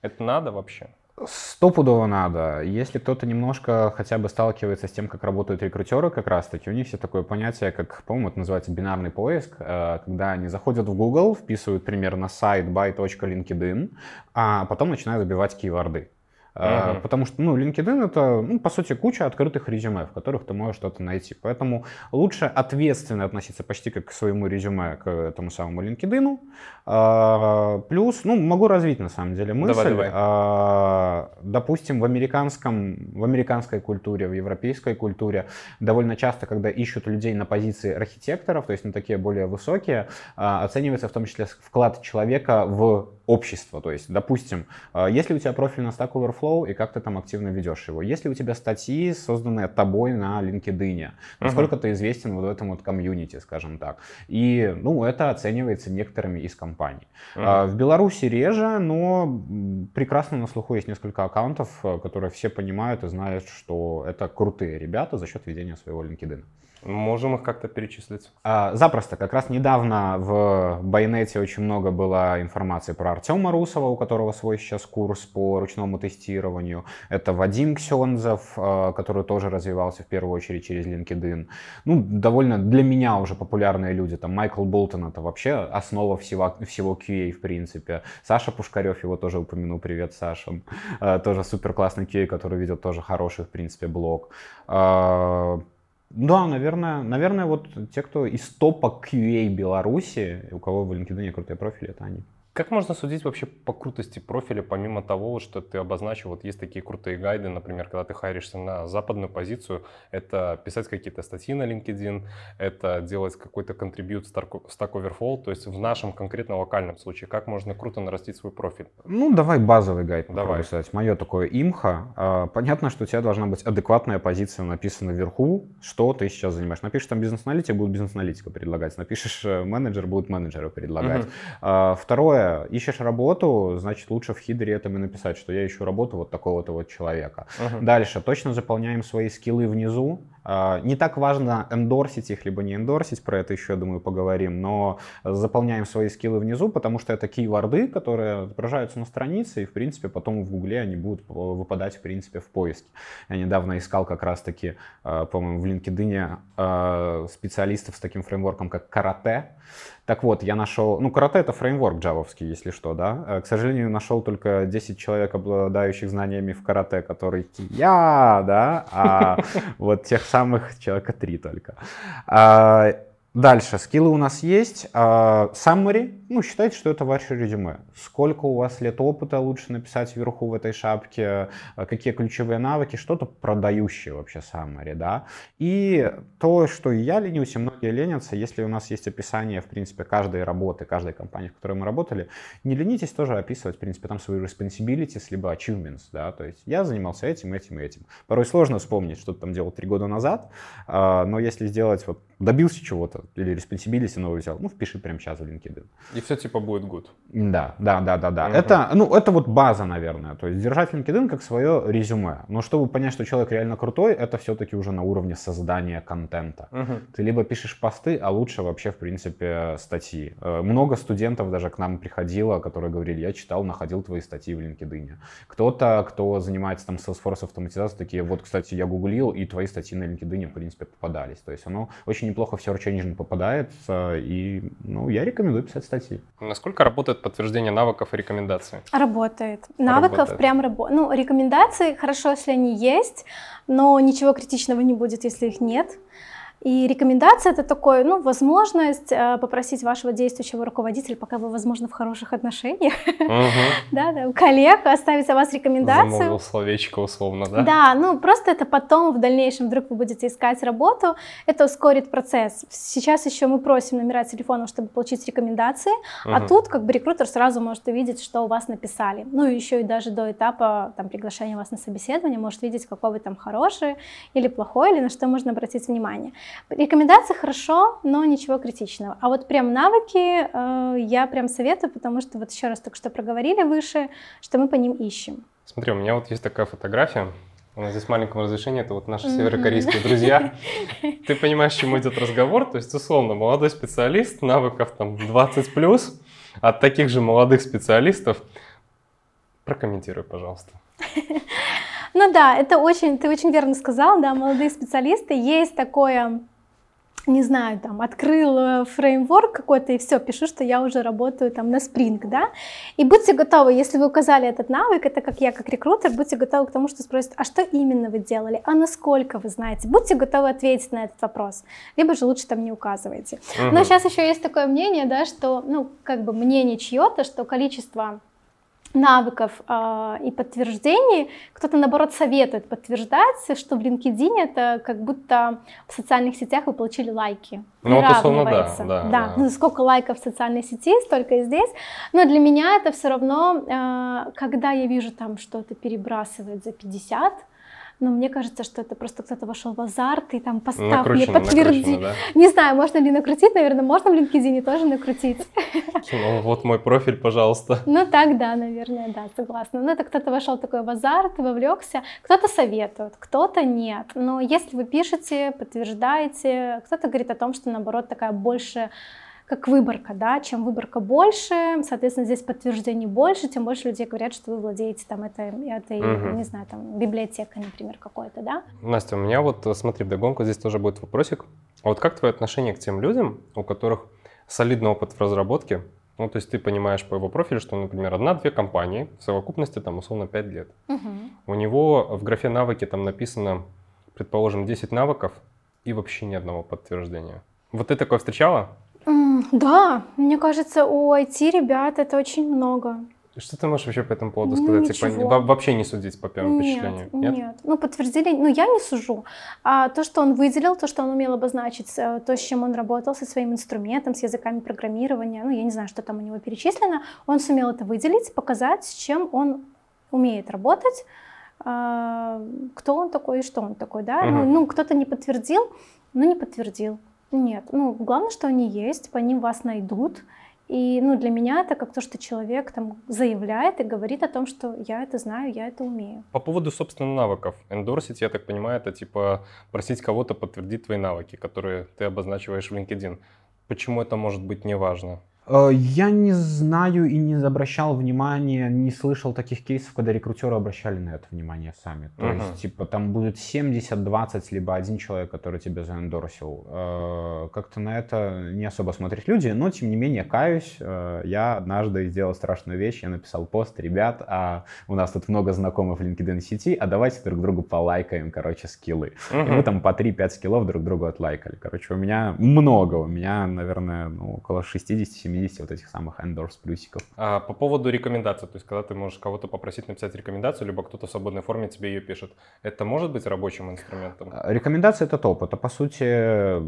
Это надо вообще? Стопудово надо. Если кто-то немножко хотя бы сталкивается с тем, как работают рекрутеры как раз-таки, у них есть такое понятие, как, по-моему, это называется бинарный поиск, э, когда они заходят в Google, вписывают примерно сайт by.linkedin, а потом начинают забивать кейворды. Uh-huh. Потому что, ну, LinkedIn это, ну, по сути, куча открытых резюме, в которых ты можешь что-то найти. Поэтому лучше ответственно относиться почти как к своему резюме, к этому самому LinkedIn. А, плюс, ну, могу развить на самом деле мысль. Давай, давай. А, допустим, в американском, в американской культуре, в европейской культуре довольно часто, когда ищут людей на позиции архитекторов, то есть на такие более высокие, а, оценивается в том числе вклад человека в общество. То есть, допустим, если у тебя профиль на Stack Overflow, и как ты там активно ведешь его. Есть ли у тебя статьи, созданные тобой на LinkedIn? Насколько uh-huh. ты известен вот в этом вот комьюнити, скажем так? И, ну, это оценивается некоторыми из компаний. Uh-huh. В Беларуси реже, но прекрасно на слуху есть несколько аккаунтов, э, которые все понимают и знают, что это крутые ребята за счет ведения своего LinkedIn. Можем их как-то перечислить? А, запросто. Как раз недавно в Байнете очень много было информации про Артема Русова, у которого свой сейчас курс по ручному тестированию. Это Вадим Ксензов, а, который тоже развивался в первую очередь через LinkedIn. Ну, довольно для меня уже популярные люди. Там Майкл Болтон, это вообще основа всего, всего QA в принципе. Саша Пушкарев, его тоже упомяну. Привет, Саша. А, тоже супер классный QA, который ведет тоже хороший, в принципе, блог. Да, наверное, наверное, вот те, кто из топа QA Беларуси, у кого в LinkedIn крутые профили, это они. Как можно судить вообще по крутости профиля, помимо того, что ты обозначил, вот есть такие крутые гайды, например, когда ты хайришься на западную позицию, это писать какие-то статьи на LinkedIn, это делать какой-то контрибьют Stack Overflow, то есть в нашем конкретно локальном случае, как можно круто нарастить свой профиль? Ну, давай базовый гайд давай. писать. Мое такое имха. А, понятно, что у тебя должна быть адекватная позиция написана вверху, что ты сейчас занимаешь. Напишешь там бизнес-аналитик, будет бизнес-аналитика предлагать. Напишешь э, менеджер, будет менеджера предлагать. Угу. Второе, ищешь работу, значит, лучше в хидере этом и написать, что я ищу работу вот такого-то вот человека. Uh-huh. Дальше, точно заполняем свои скиллы внизу. А, не так важно эндорсить их, либо не эндорсить, про это еще, я думаю, поговорим, но заполняем свои скиллы внизу, потому что это кейворды, которые отображаются на странице, и, в принципе, потом в Гугле они будут выпадать, в принципе, в поиске. Я недавно искал как раз-таки, а, по-моему, в LinkedIn а, специалистов с таким фреймворком, как карате. Так вот, я нашел, ну, карате это фреймворк джавовский, если что, да. Э, к сожалению, нашел только 10 человек, обладающих знаниями в карате, которые я, да, а вот тех самых человека три только. А, Дальше, скиллы у нас есть. А, summary, ну, считайте, что это ваше резюме. Сколько у вас лет опыта лучше написать вверху в этой шапке, а, какие ключевые навыки, что-то продающее вообще summary, да. И то, что и я ленюсь, и многие ленятся, если у нас есть описание, в принципе, каждой работы, каждой компании, в которой мы работали, не ленитесь тоже описывать, в принципе, там свои responsibilities, либо achievements, да, то есть я занимался этим, этим и этим. Порой сложно вспомнить, что ты там делал три года назад, а, но если сделать вот добился чего-то или responsibility новый взял, ну, впиши прямо сейчас в LinkedIn. И все типа будет good. Да, да, да, да, да. Uh-huh. Это, ну, это вот база, наверное. То есть держать LinkedIn как свое резюме. Но чтобы понять, что человек реально крутой, это все-таки уже на уровне создания контента. Uh-huh. Ты либо пишешь посты, а лучше вообще, в принципе, статьи. Э, много студентов даже к нам приходило, которые говорили, я читал, находил твои статьи в LinkedIn. Кто-то, кто занимается там Salesforce автоматизацией, такие, вот, кстати, я гуглил, и твои статьи на LinkedIn, в принципе, попадались. То есть оно очень неплохо в Search Engine попадается, и ну, я рекомендую писать статьи. Насколько работает подтверждение навыков и рекомендаций? Работает. Навыков работает. прям работает. Ну, рекомендации хорошо, если они есть, но ничего критичного не будет, если их нет. И рекомендация это такое, ну, возможность э, попросить вашего действующего руководителя, пока вы, возможно, в хороших отношениях, да, да, коллег, оставить о вас рекомендацию. Замолвил словечко условно, да? Да, ну, просто это потом, в дальнейшем, вдруг вы будете искать работу, это ускорит процесс. Сейчас еще мы просим номера телефонов, чтобы получить рекомендации, а тут, как бы, рекрутер сразу может увидеть, что у вас написали. Ну, еще и даже до этапа, там, приглашения вас на собеседование, может видеть, какой вы там хороший или плохой, или на что можно обратить внимание. Рекомендации хорошо, но ничего критичного. А вот прям навыки э, я прям советую, потому что вот еще раз только что проговорили выше, что мы по ним ищем. Смотри, у меня вот есть такая фотография. У нас здесь в маленьком разрешении, это вот наши северокорейские друзья. Ты понимаешь, к чему идет разговор? То есть, условно, молодой специалист, навыков там 20 плюс, от таких же молодых специалистов. Прокомментируй, пожалуйста. Ну да, это очень, ты очень верно сказал, да, молодые специалисты, есть такое не знаю, там, открыл э, фреймворк какой-то и все, пишу, что я уже работаю там на Spring, да, и будьте готовы, если вы указали этот навык, это как я, как рекрутер, будьте готовы к тому, что спросят, а что именно вы делали, а насколько вы знаете, будьте готовы ответить на этот вопрос, либо же лучше там не указывайте. Угу. Но сейчас еще есть такое мнение, да, что, ну, как бы мнение чье-то, что количество навыков э, и подтверждений, кто-то наоборот советует подтверждать, что в LinkedIn это как будто в социальных сетях вы получили лайки. Ну, вот условно, да. Да, да. да. Ну, сколько лайков в социальной сети, столько и здесь. Но для меня это все равно, э, когда я вижу там что-то перебрасывает за 50, но мне кажется, что это просто кто-то вошел в азарт и там поставь мне, подтверди. Да? Не знаю, можно ли накрутить, наверное, можно в LinkedIn тоже накрутить. Ну, вот мой профиль, пожалуйста. Ну так, да, наверное, да, согласна. Ну это кто-то вошел такой в азарт, вовлекся, кто-то советует, кто-то нет. Но если вы пишете, подтверждаете, кто-то говорит о том, что наоборот такая больше как выборка, да, чем выборка больше, соответственно, здесь подтверждений больше, тем больше людей говорят, что вы владеете там этой, этой угу. не знаю, там, библиотекой, например, какой-то, да. Настя, у меня вот, смотри, вдогонку здесь тоже будет вопросик. А вот как твое отношение к тем людям, у которых солидный опыт в разработке, ну, то есть ты понимаешь по его профилю, что, например, одна-две компании в совокупности там условно 5 лет. Угу. У него в графе навыки там написано, предположим, 10 навыков и вообще ни одного подтверждения. Вот ты такое встречала? Да, мне кажется, у IT ребят это очень много. Что ты можешь вообще по этому поводу сказать? Типа, Ничего. Типа, вообще не судить по первому нет, впечатлению? Нет, нет. Ну, подтвердили, ну, я не сужу. А то, что он выделил, то, что он умел обозначить, э, то, с чем он работал, со своим инструментом, с языками программирования, ну, я не знаю, что там у него перечислено, он сумел это выделить, показать, с чем он умеет работать, а, кто он такой и что он такой, да? Угу. Ну, ну кто-то не подтвердил, ну, не подтвердил. Нет, ну главное, что они есть, по ним вас найдут. И ну, для меня это как то, что человек там заявляет и говорит о том, что я это знаю, я это умею. По поводу, собственно, навыков. Эндорсить, я так понимаю, это типа просить кого-то подтвердить твои навыки, которые ты обозначиваешь в LinkedIn. Почему это может быть неважно? Э, я не знаю и не обращал внимания, не слышал таких кейсов, когда рекрутеры обращали на это внимание сами. То uh-huh. есть, типа, там будет 70-20, либо один человек, который тебя заэндорсил. Э, как-то на это не особо смотрят люди, но, тем не менее, каюсь. Э, я однажды сделал страшную вещь, я написал пост, ребят, а у нас тут много знакомых в LinkedIn сети, а давайте друг другу полайкаем, короче, скиллы. Uh-huh. И мы там по 3-5 скиллов друг другу отлайкали. Короче, у меня много, у меня, наверное, ну, около 60-70 70 вот этих самых endorse плюсиков. А по поводу рекомендаций, то есть когда ты можешь кого-то попросить написать рекомендацию, либо кто-то в свободной форме тебе ее пишет, это может быть рабочим инструментом? А, рекомендация это топ, это по сути,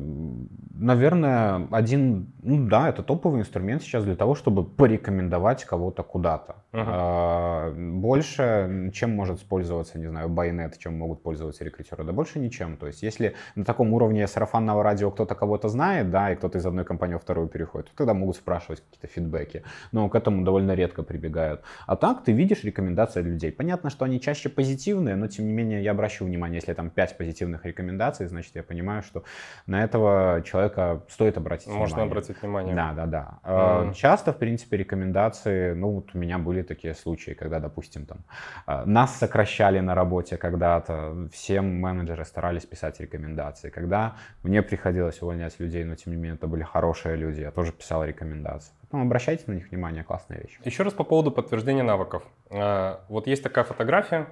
наверное, один, ну да, это топовый инструмент сейчас для того, чтобы порекомендовать кого-то куда-то. Uh-huh. Больше чем может использоваться, не знаю, байнет, чем могут пользоваться рекрутеры? Да больше ничем. То есть если на таком уровне сарафанного радио кто-то кого-то знает, да, и кто-то из одной компании во вторую переходит, то тогда могут спрашивать спрашивать какие-то фидбэки, но к этому довольно редко прибегают. А так ты видишь рекомендации от людей. Понятно, что они чаще позитивные, но тем не менее я обращаю внимание, если там 5 позитивных рекомендаций, значит я понимаю, что на этого человека стоит обратить Можно внимание. Можно обратить внимание. Да, да, да. Mm. Часто, в принципе, рекомендации, ну вот у меня были такие случаи, когда, допустим, там а, нас сокращали на работе когда-то, всем менеджеры старались писать рекомендации. Когда мне приходилось увольнять людей, но тем не менее это были хорошие люди, я тоже писал рекомендации рекомендаций. Поэтому обращайте на них внимание, классная вещь. Еще раз по поводу подтверждения навыков. А, вот есть такая фотография.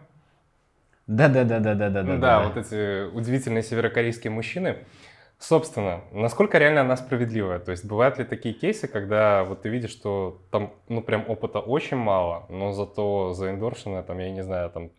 Да-да-да-да-да-да. Да, да, вот эти удивительные северокорейские мужчины. Собственно, насколько реально она справедливая? То есть бывают ли такие кейсы, когда вот ты видишь, что там, ну, прям опыта очень мало, но зато заэндоршено, там, я не знаю, там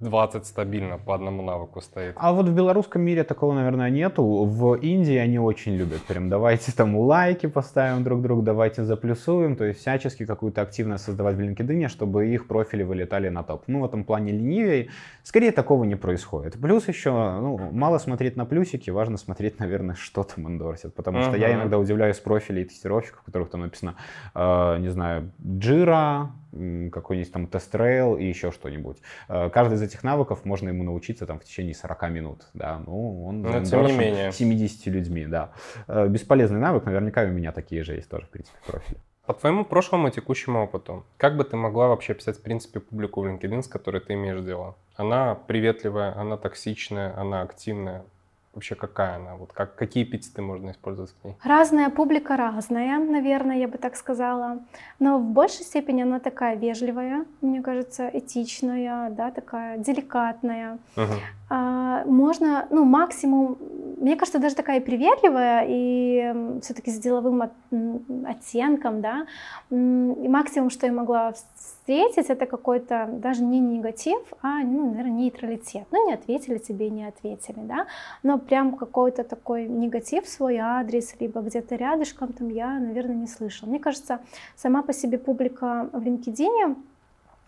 20 стабильно по одному навыку стоит. А вот в белорусском мире такого, наверное, нету. В Индии они очень любят. Прям давайте там лайки поставим друг другу, давайте заплюсуем. То есть всячески какую-то активность создавать в LinkedIn, чтобы их профили вылетали на топ. Ну, в этом плане ленивее. Скорее такого не происходит. Плюс еще, ну, мало смотреть на плюсики, важно смотреть, наверное, что там эндорсят. Потому uh-huh. что я иногда удивляюсь профилей тестировщиков, у которых там написано, э, не знаю, Jira, какой-нибудь там тест-трейл и еще что-нибудь. Э, каждый из этих навыков можно ему научиться там в течение 40 минут, да, ну, он Но тем не менее. 70 людьми, да. Э, бесполезный навык, наверняка у меня такие же есть тоже, в принципе, профили. По твоему прошлому и текущему опыту, как бы ты могла вообще писать, в принципе, публику в LinkedIn, с которой ты имеешь дело? Она приветливая, она токсичная, она активная вообще какая она? Вот как, какие эпитеты можно использовать к ней? Разная публика разная, наверное, я бы так сказала. Но в большей степени она такая вежливая, мне кажется, этичная, да, такая деликатная. Угу. А, можно, ну, максимум, мне кажется, даже такая приветливая и все-таки с деловым от, оттенком, да, и максимум, что я могла встретить, это какой-то даже не негатив, а, ну, наверное, нейтралитет. Ну, не ответили тебе, не ответили, да, но прям какой-то такой негатив в свой адрес, либо где-то рядышком там я, наверное, не слышала. Мне кажется, сама по себе публика в LinkedIn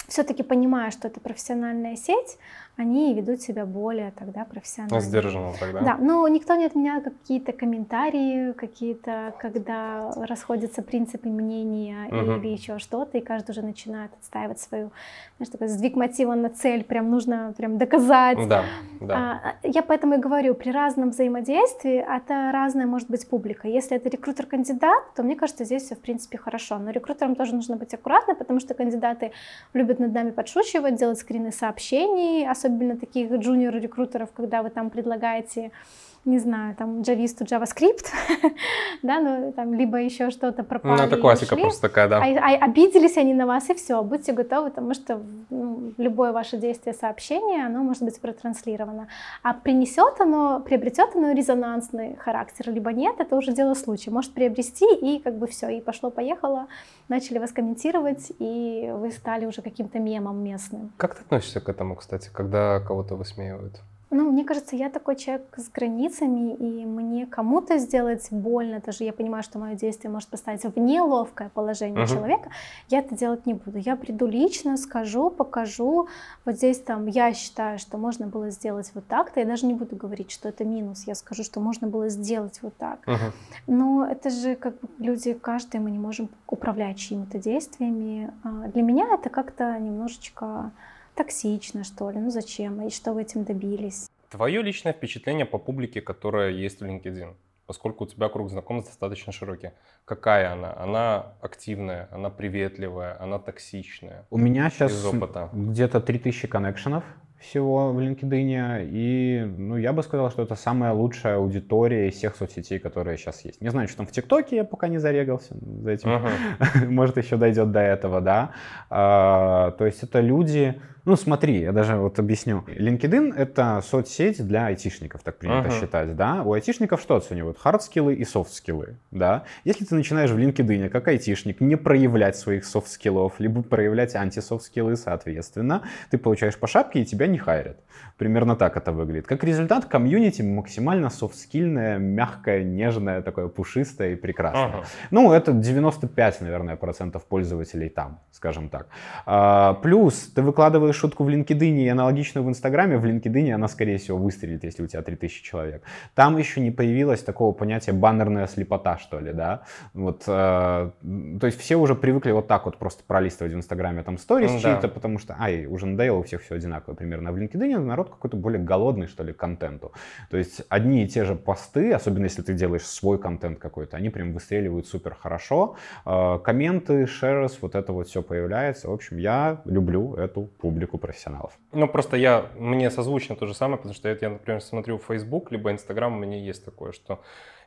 все-таки понимая, что это профессиональная сеть, они ведут себя более тогда профессионально. Сдержанно тогда. Да, но никто не отменял какие-то комментарии, какие-то, когда расходятся принципы мнения угу. или еще что-то, и каждый уже начинает отстаивать свою, знаешь, такой сдвиг мотива на цель, прям нужно прям доказать. Да, да. А, я поэтому и говорю, при разном взаимодействии это разная может быть публика. Если это рекрутер-кандидат, то мне кажется, здесь все в принципе хорошо. Но рекрутерам тоже нужно быть аккуратно, потому что кандидаты любят над нами подшучивать, делать скрины сообщений, особенно особенно таких джуниор-рекрутеров, когда вы там предлагаете не знаю, там, джависту JavaScript, да, ну, там, либо еще что-то пропало. Ну, это классика ушли, просто такая, да. А, а, обиделись они на вас, и все, будьте готовы, потому что ну, любое ваше действие, сообщение, оно может быть протранслировано. А принесет оно, приобретет оно резонансный характер, либо нет, это уже дело случая. Может приобрести, и как бы все, и пошло-поехало, начали вас комментировать, и вы стали уже каким-то мемом местным. Как ты относишься к этому, кстати, когда кого-то высмеивают? Ну, мне кажется, я такой человек с границами, и мне кому-то сделать больно, даже я понимаю, что мое действие может поставить в неловкое положение uh-huh. человека, я это делать не буду. Я приду лично, скажу, покажу. Вот здесь там я считаю, что можно было сделать вот так-то. Я даже не буду говорить, что это минус. Я скажу, что можно было сделать вот так. Uh-huh. Но это же как бы люди, каждый, мы не можем управлять чьими-то действиями. А для меня это как-то немножечко токсично, что ли, ну зачем, и что вы этим добились. Твое личное впечатление по публике, которая есть в LinkedIn. поскольку у тебя круг знакомств достаточно широкий. Какая она? Она активная, она приветливая, она токсичная? У меня сейчас где-то 3000 connection ов всего в LinkedIn, и ну, я бы сказал, что это самая лучшая аудитория из всех соцсетей, которые сейчас есть. Не знаю, что там в ТикТоке, я пока не зарегался за этим. Uh-huh. Может, еще дойдет до этого, да. А, то есть это люди, ну, смотри, я даже вот объясню. LinkedIn — это соцсеть для айтишников, так принято uh-huh. считать, да? У айтишников что оценивают? Хард-скиллы и софт-скиллы, да? Если ты начинаешь в LinkedIn как айтишник не проявлять своих soft skill ов, либо проявлять анти- soft skill ы, соответственно, ты получаешь по шапке и тебя не хайрят. Примерно так это выглядит. Как результат, комьюнити максимально софт-скильное, мягкое, нежное, такое пушистое и прекрасное. Uh-huh. Ну, это 95, наверное, процентов пользователей там, скажем так. А, плюс ты выкладываешь шутку в LinkedIn и аналогичную в Инстаграме, в LinkedIn она, скорее всего, выстрелит, если у тебя 3000 человек. Там еще не появилось такого понятия баннерная слепота, что ли, да? Вот, э, то есть все уже привыкли вот так вот просто пролистывать в Инстаграме там сторис mm, чьи-то, потому что, ай, уже надоело у всех все одинаково примерно. А в LinkedIn народ какой-то более голодный, что ли, контенту. То есть одни и те же посты, особенно если ты делаешь свой контент какой-то, они прям выстреливают супер хорошо. Э, комменты, шерс, вот это вот все появляется. В общем, я люблю эту публику профессионалов. Ну, просто я, мне созвучно то же самое, потому что я, например, смотрю Facebook, либо Instagram, у меня есть такое, что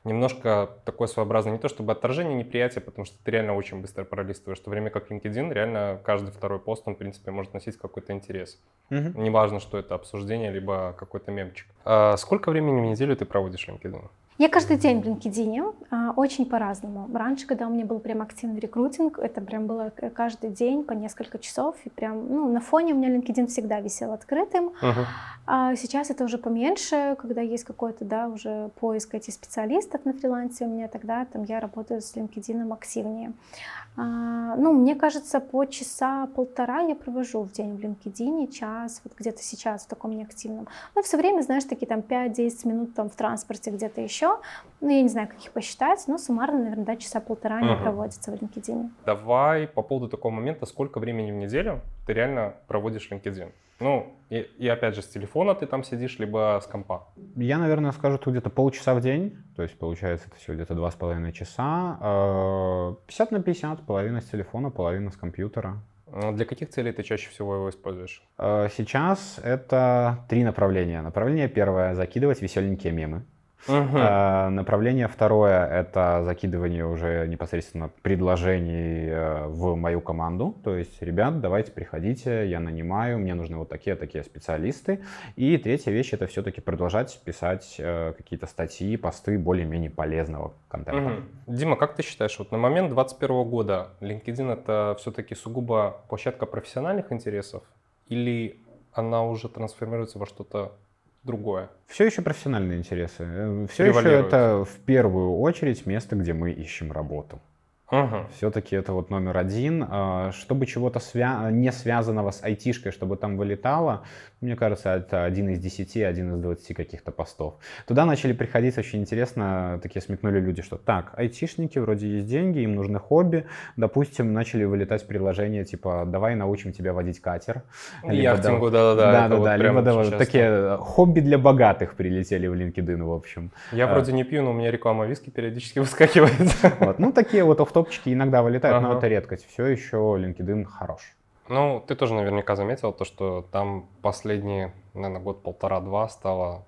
немножко такое своеобразное, не то чтобы отторжение, неприятие, потому что ты реально очень быстро пролистываешь, в то время как LinkedIn, реально каждый второй пост, он, в принципе, может носить какой-то интерес. Угу. Неважно, что это обсуждение, либо какой-то мемчик. А сколько времени в неделю ты проводишь LinkedIn? Я каждый день в LinkedIn, а, очень по-разному. Раньше, когда у меня был прям активный рекрутинг, это прям было каждый день по несколько часов, и прям, ну, на фоне у меня LinkedIn всегда висел открытым. Uh-huh. А сейчас это уже поменьше, когда есть какой-то, да, уже поиск этих специалистов на фрилансе у меня, тогда там я работаю с LinkedIn активнее. А, ну, мне кажется, по часа полтора я провожу в день в LinkedIn, час, вот где-то сейчас в таком неактивном. Ну, все время, знаешь, такие там 5-10 минут там в транспорте где-то еще. Ну, я не знаю, как их посчитать, но суммарно, наверное, да, часа полтора они uh-huh. проводятся в LinkedIn. Давай по поводу такого момента, сколько времени в неделю ты реально проводишь LinkedIn? Ну, и, и опять же, с телефона ты там сидишь, либо с компа? Я, наверное, скажу, тут где-то полчаса в день, то есть получается это все где-то два с половиной часа. 50 э, на 50, половина с телефона, половина с компьютера. А для каких целей ты чаще всего его используешь? Э, сейчас это три направления. Направление первое — закидывать веселенькие мемы. Угу. А, направление второе — это закидывание уже непосредственно предложений э, в мою команду. То есть, ребят, давайте приходите, я нанимаю, мне нужны вот такие-такие специалисты. И третья вещь — это все-таки продолжать писать э, какие-то статьи, посты более-менее полезного контента. Угу. Дима, как ты считаешь, вот на момент 2021 года LinkedIn — это все-таки сугубо площадка профессиональных интересов или она уже трансформируется во что-то другое. Все еще профессиональные интересы. Э, Все еще это в первую очередь место, где мы ищем работу. Угу. Все-таки это вот номер один. А, чтобы чего-то свя- не связанного с айтишкой, чтобы там вылетало, мне кажется, это один из десяти, один из двадцати каких-то постов. Туда начали приходить очень интересно, такие смекнули люди, что так, айтишники, вроде есть деньги, им нужны хобби. Допустим, начали вылетать предложения типа «давай научим тебя водить катер». Яхтингу, да-да-да. Да-да-да, либо да, такие э, хобби для богатых прилетели в LinkedIn, в общем. Я а, вроде не пью, но у меня реклама виски периодически выскакивает. Вот. Ну, такие вот офтопчики иногда вылетают, ага. но это редкость. Все еще LinkedIn хорош. Ну, ты тоже наверняка заметил то, что там последние, наверное, год полтора-два стало,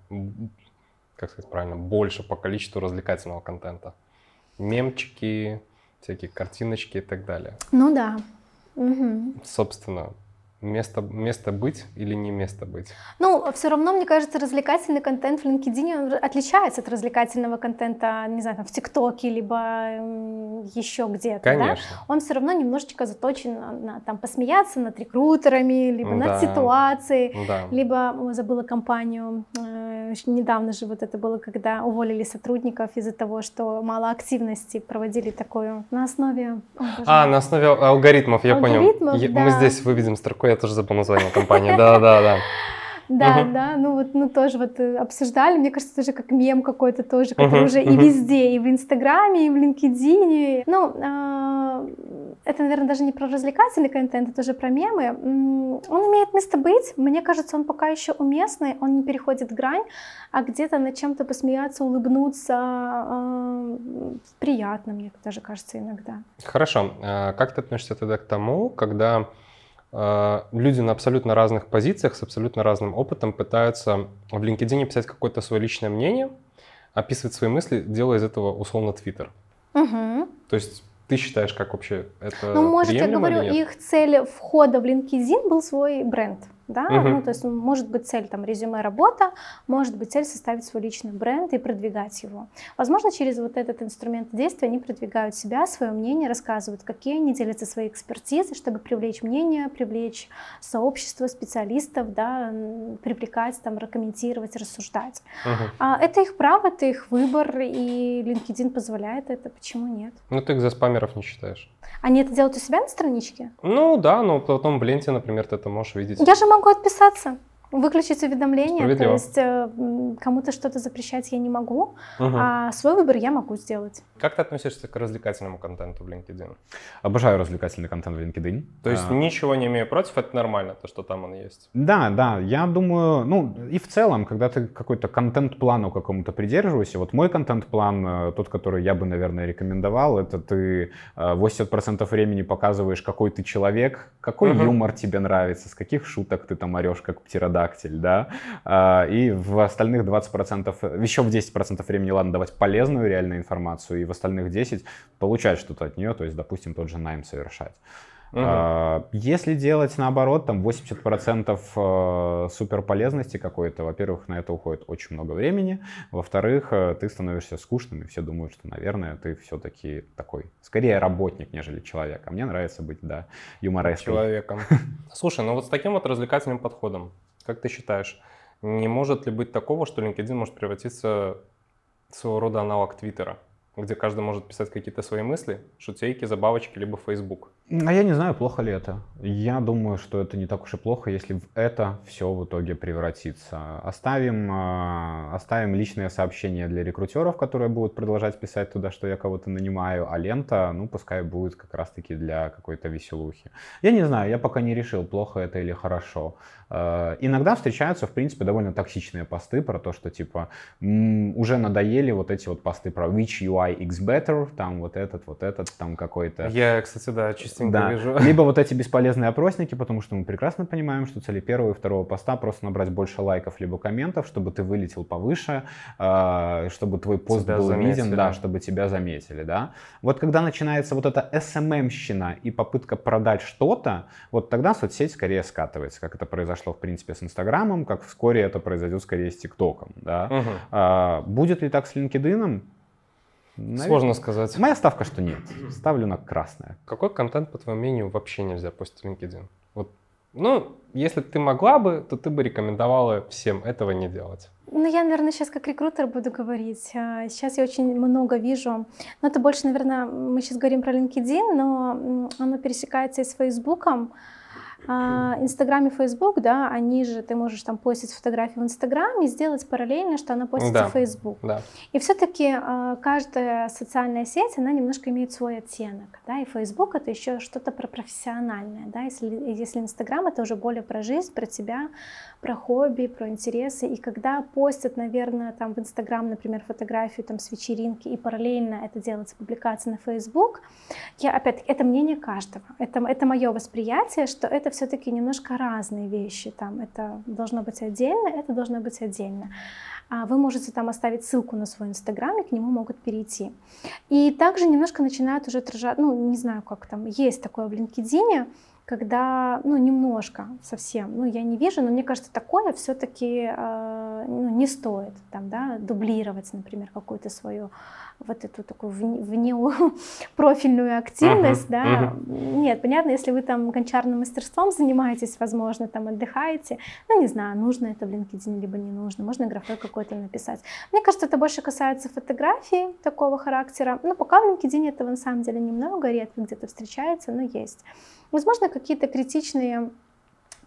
как сказать правильно, больше по количеству развлекательного контента. Мемчики, всякие картиночки и так далее. Ну да. Угу. Собственно, Место, место быть или не место быть? Ну, все равно, мне кажется, развлекательный контент в LinkedIn отличается от развлекательного контента, не знаю, там, в ТикТоке, либо еще где-то. Конечно. Да? Он все равно немножечко заточен на, на там, посмеяться над рекрутерами, либо да. над ситуацией, да. либо, забыла компанию, э, недавно же вот это было, когда уволили сотрудников из-за того, что мало активности, проводили такую на основе... О, а, на основе алгоритмов, я алгоритмов, понял. Да. Мы здесь выведем строку я тоже забыл название компании. Да, да, да. Да, да, ну вот, ну тоже вот э, обсуждали, мне кажется, тоже как мем какой-то тоже, который uh-huh, уже uh-huh. и везде, и в Инстаграме, и в LinkedIn. Ну, а, это, наверное, даже не про развлекательный контент, это уже про мемы. Он имеет место быть. Мне кажется, он пока еще уместный, он не переходит грань, а где-то над чем-то посмеяться, улыбнуться э, приятно, мне даже кажется, иногда. Хорошо. А как ты относишься тогда к тому, когда люди на абсолютно разных позициях, с абсолютно разным опытом пытаются в LinkedIn писать какое-то свое личное мнение, описывать свои мысли, делая из этого условно Твиттер? Угу. То есть ты считаешь, как вообще это Ну, может, я говорю, их цель входа в LinkedIn был свой бренд да, угу. ну, то есть может быть цель там резюме работа, может быть цель составить свой личный бренд и продвигать его. Возможно, через вот этот инструмент действия они продвигают себя, свое мнение, рассказывают, какие они делятся своей экспертизой, чтобы привлечь мнение, привлечь сообщество специалистов, да, привлекать, там, рекомментировать, рассуждать. Угу. А, это их право, это их выбор, и LinkedIn позволяет это, почему нет? Ну, ты их за спамеров не считаешь? Они это делают у себя на страничке? Ну да, но потом в ленте, например, ты это можешь видеть. Я же могу отписаться выключить уведомления, то есть э, кому-то что-то запрещать я не могу, угу. а свой выбор я могу сделать. Как ты относишься к развлекательному контенту в LinkedIn? Обожаю развлекательный контент в LinkedIn. То есть а... ничего не имею против, это нормально, то, что там он есть? Да, да, я думаю, ну и в целом, когда ты какой-то контент-плану какому-то придерживаешься, вот мой контент-план, э, тот, который я бы, наверное, рекомендовал, это ты 80% э, времени показываешь, какой ты человек, какой угу. юмор тебе нравится, с каких шуток ты там орешь, как птеродактиль, птеродактиль, да, а, и в остальных 20%, еще в 10% времени, ладно, давать полезную реальную информацию, и в остальных 10% получать что-то от нее, то есть, допустим, тот же найм совершать. Угу. Если делать наоборот, там 80% э, суперполезности какой-то, во-первых, на это уходит очень много времени, во-вторых, э, ты становишься скучным, и все думают, что, наверное, ты все-таки такой, скорее работник, нежели человек. А мне нравится быть, да, юмореской. Человеком. Слушай, ну вот с таким вот развлекательным подходом, как ты считаешь, не может ли быть такого, что LinkedIn может превратиться в своего рода аналог Твиттера, где каждый может писать какие-то свои мысли, шутейки, забавочки, либо Facebook? А я не знаю, плохо ли это. Я думаю, что это не так уж и плохо, если в это все в итоге превратится. Оставим, а, оставим личные сообщения для рекрутеров, которые будут продолжать писать туда, что я кого-то нанимаю, а лента, ну, пускай будет как раз-таки для какой-то веселухи. Я не знаю, я пока не решил, плохо это или хорошо. А, иногда встречаются, в принципе, довольно токсичные посты про то, что, типа, уже надоели вот эти вот посты про which UI X better, там вот этот, вот этот, там какой-то. Я, кстати, да, чисто частенько да. вижу. Либо вот эти бесполезные опросники, потому что мы прекрасно понимаем, что цели первого и второго поста просто набрать больше лайков либо комментов, чтобы ты вылетел повыше, а, чтобы твой пост тебя был заметили. виден, да, чтобы тебя заметили, да. Вот когда начинается вот эта SMM-щина и попытка продать что-то, вот тогда соцсеть скорее скатывается, как это произошло, в принципе, с Инстаграмом, как вскоре это произойдет скорее с ТикТоком, да. Угу. Будет ли так с LinkedIn? Наверное, Сложно сказать. Моя ставка, что нет. Ставлю на красное. Какой контент, по твоему мнению, вообще нельзя постить в LinkedIn? Вот, ну, если ты могла бы, то ты бы рекомендовала всем этого не делать. Ну, я, наверное, сейчас как рекрутер буду говорить. А, сейчас я очень много вижу. Но ну, это больше, наверное, мы сейчас говорим про LinkedIn, но оно пересекается и с Фейсбуком. А, Инстаграм и Фейсбук, да, они же, ты можешь там постить фотографии в Инстаграм и сделать параллельно, что она постит да, в Фейсбук. Да. И все-таки а, каждая социальная сеть, она немножко имеет свой оттенок, да, и Фейсбук это еще что-то про профессиональное, да, если, если Инстаграм это уже более про жизнь, про тебя, про хобби, про интересы, и когда постят, наверное, там в Инстаграм, например, фотографию там с вечеринки, и параллельно это делается публикация на Фейсбук, я, опять-таки, это мнение каждого, это, это мое восприятие, что это все-таки немножко разные вещи. Там это должно быть отдельно, это должно быть отдельно. А вы можете там оставить ссылку на свой инстаграм, и к нему могут перейти. И также немножко начинают уже отражать, ну, не знаю, как там, есть такое в LinkedIn, когда, ну, немножко совсем, ну, я не вижу, но мне кажется, такое все-таки э, ну, не стоит, там, да, дублировать, например, какую-то свою вот эту такую вне, профильную активность, uh-huh, да. Uh-huh. Нет, понятно, если вы там гончарным мастерством занимаетесь, возможно, там отдыхаете, ну, не знаю, нужно это в LinkedIn, либо не нужно, можно графе какой-то написать. Мне кажется, это больше касается фотографий такого характера, но пока в LinkedIn этого на самом деле немного, редко где-то встречается, но есть. Возможно, какие-то критичные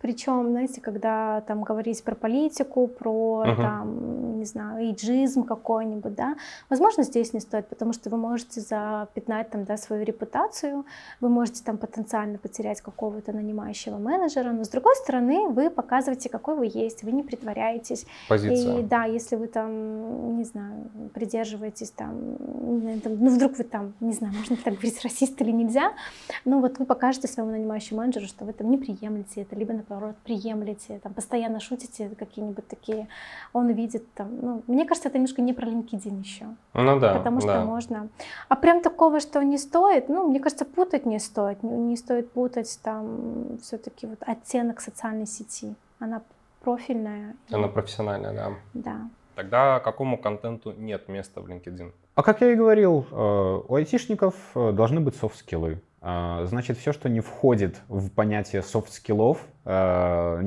Причем, знаете, когда там говорить про политику, про uh-huh. там, не знаю, эйджизм какой-нибудь, да, возможно, здесь не стоит, потому что вы можете запятнать там, да, свою репутацию, вы можете там потенциально потерять какого-то нанимающего менеджера, но с другой стороны, вы показываете, какой вы есть, вы не притворяетесь. Позиция. И да, если вы там, не знаю, придерживаетесь там, ну вдруг вы там, не знаю, можно так говорить, расист или нельзя, ну вот вы покажете своему нанимающему менеджеру, что вы там не приемлете это, либо наоборот приемлете, там постоянно шутите какие-нибудь такие, он видит там, ну, мне кажется, это немножко не про LinkedIn еще. Ну да. Потому что да. можно. А прям такого, что не стоит, ну, мне кажется, путать не стоит. Не, не стоит путать там все-таки вот оттенок социальной сети. Она профильная. Она профессиональная, да. Да. Тогда какому контенту нет места в LinkedIn? А как я и говорил, э, у айтишников э, должны быть soft skill ы. А, значит, все, что не входит в понятие soft skill ов, а,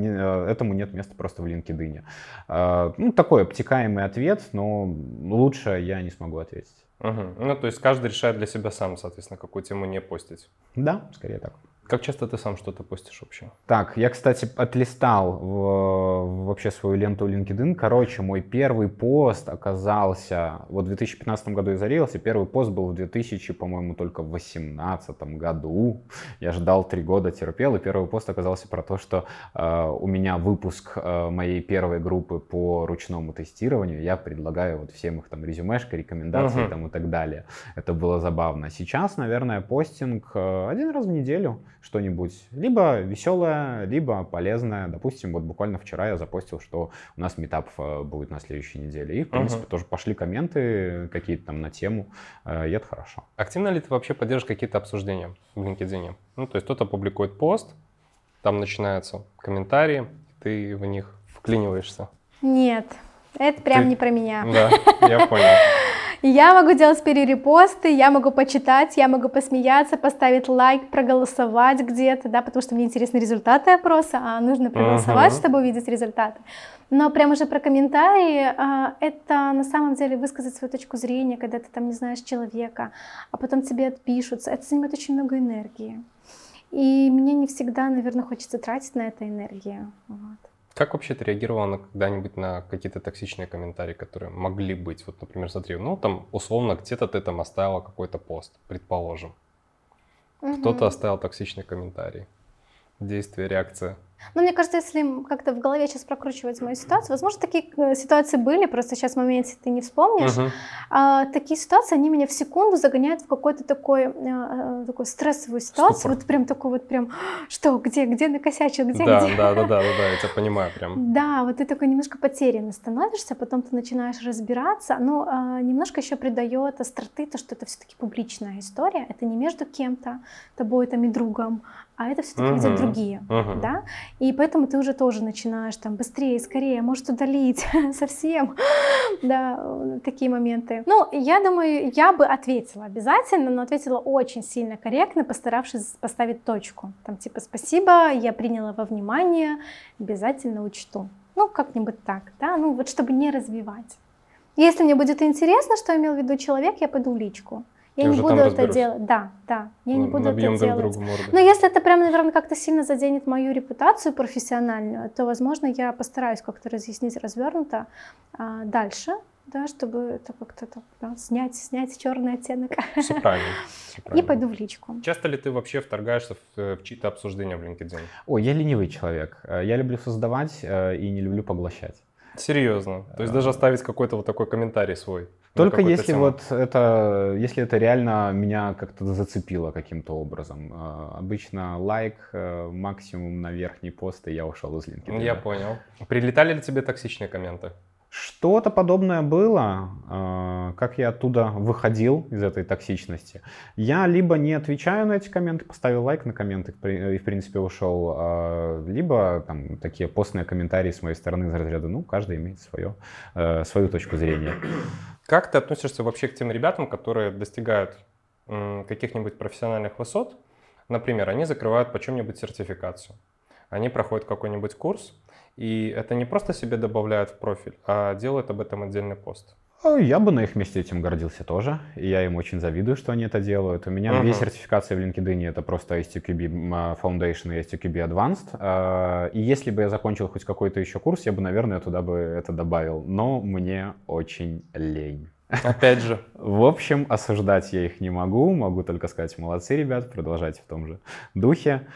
этому нет места просто в LinkedIn. А, ну, такой обтекаемый ответ, но лучше я не смогу ответить. Угу. Ну, то есть каждый решает для себя сам, соответственно, какую тему не постить. Да, скорее так. Как часто ты сам что-то постишь вообще? Так, я, кстати, отлистал в, вообще свою ленту LinkedIn. Короче, мой первый пост оказался... Вот в 2015 году я зарился, первый пост был в 2000, по-моему, только в 2018 году. Я ждал три года, терпел, и первый пост оказался про то, что э, у меня выпуск э, моей первой группы по ручному тестированию. Я предлагаю вот всем их там резюмешка, рекомендации uh-huh. там и так далее. Это было забавно. Сейчас, наверное, постинг э, один раз в неделю что-нибудь либо веселое, либо полезное. Допустим, вот буквально вчера я запостил, что у нас метап э, будет на следующей неделе. И, в принципе, uh-huh. тоже пошли комменты какие-то там на тему, э, и это хорошо. Активно ли ты вообще поддерживаешь какие-то обсуждения в LinkedIn? Ну, то есть кто-то публикует пост, там начинаются комментарии, ты в них вклиниваешься. Нет, это прям ты... не про меня. Да, я понял. Я могу делать перерепосты, я могу почитать, я могу посмеяться, поставить лайк, проголосовать где-то, да, потому что мне интересны результаты опроса, а нужно проголосовать, uh-huh. чтобы увидеть результаты. Но прямо уже про комментарии, а, это на самом деле высказать свою точку зрения, когда ты там не знаешь человека, а потом тебе отпишутся. Это занимает очень много энергии. И мне не всегда, наверное, хочется тратить на это энергию. Вот. Как вообще ты реагировала на когда-нибудь на какие-то токсичные комментарии, которые могли быть? Вот, например, смотри, ну там условно где-то ты там оставила какой-то пост, предположим. Угу. Кто-то оставил токсичный комментарий. Действие, реакция. Ну, мне кажется, если как-то в голове сейчас прокручивать мою ситуацию, возможно, такие э, ситуации были, просто сейчас в моменте ты не вспомнишь. Uh-huh. А, такие ситуации, они меня в секунду загоняют в какой-то такой, а, такой стрессовую ситуацию. Ступор. Вот прям такой вот прям, что, где, где накосячил, где, да, где? Да, да, да, да, да, я тебя понимаю прям. Да, вот ты такой немножко потерянно становишься, потом ты начинаешь разбираться, но а, немножко еще придает остроты то, что это все-таки публичная история, это не между кем-то, тобой там и другом, а это все-таки uh-huh. видят другие, uh-huh. да, и поэтому ты уже тоже начинаешь там быстрее, скорее, может удалить совсем, да, такие моменты. Ну, я думаю, я бы ответила обязательно, но ответила очень сильно корректно, постаравшись поставить точку. Там типа спасибо, я приняла во внимание, обязательно учту. Ну, как-нибудь так, да, ну вот чтобы не развивать. Если мне будет интересно, что имел в виду человек, я пойду в личку. Я не буду это делать. Да, да, я не буду это делать. Но если это прям, наверное, как-то сильно заденет мою репутацию профессиональную, то, возможно, я постараюсь как-то разъяснить развернуто а, дальше, да, чтобы это как-то так, да, снять, снять черный оттенок. Все правильно, все правильно. И пойду в личку. Часто ли ты вообще вторгаешься в, э, в чьи-то обсуждения в LinkedIn? Ой, я ленивый человек. Э, я люблю создавать э, и не люблю поглощать. Серьезно? То есть даже оставить какой-то вот такой комментарий свой? Только если тему. вот это, если это реально меня как-то зацепило каким-то образом. А, обычно лайк, э, максимум на верхний пост, и я ушел из LinkedIn. Я понял. Прилетали ли тебе токсичные комменты? Что-то подобное было, а, как я оттуда выходил из этой токсичности. Я либо не отвечаю на эти комменты, поставил лайк на комменты и, в принципе, ушел, а, либо там такие постные комментарии с моей стороны из разряда, ну, каждый имеет свое, э, свою точку зрения. Как ты относишься вообще к тем ребятам, которые достигают каких-нибудь профессиональных высот? Например, они закрывают по чем-нибудь сертификацию, они проходят какой-нибудь курс, и это не просто себе добавляют в профиль, а делают об этом отдельный пост. Э, я бы на их месте этим гордился тоже. И я им очень завидую, что они это делают. У меня uh-huh. две сертификации в LinkedIn. Это просто STQB Foundation и STQB Advanced. Э, и если бы я закончил хоть какой-то еще курс, я бы, наверное, туда бы это добавил. Но мне очень лень. Опять же. В общем, осуждать я их не могу. Могу только сказать, молодцы, ребят, продолжайте в том же духе.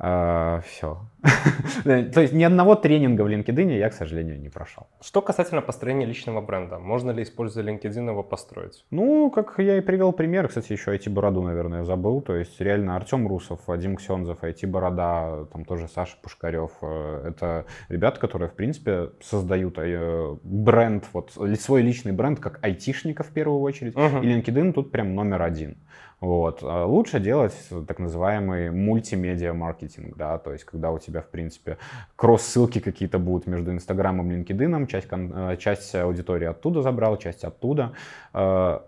Uh, все. То есть ни одного тренинга в LinkedIn я, к сожалению, не прошел. Что касательно построения личного бренда, можно ли, используя LinkedIn, его построить? Ну, как я и привел пример, кстати, еще IT-бороду, наверное, забыл. То есть реально Артем Русов, Вадим Ксензов, IT-борода, там тоже Саша Пушкарев. Э, это ребята, которые, в принципе, создают э, бренд, вот свой личный бренд, как айтишника в первую очередь. Угу. И LinkedIn тут прям номер один. Вот. А лучше делать так называемый мультимедиа-маркетинг, да, то есть когда у тебя, в принципе, кросс-ссылки какие-то будут между Инстаграмом и LinkedIn, часть, э, часть аудитории оттуда забрал, часть оттуда. Э,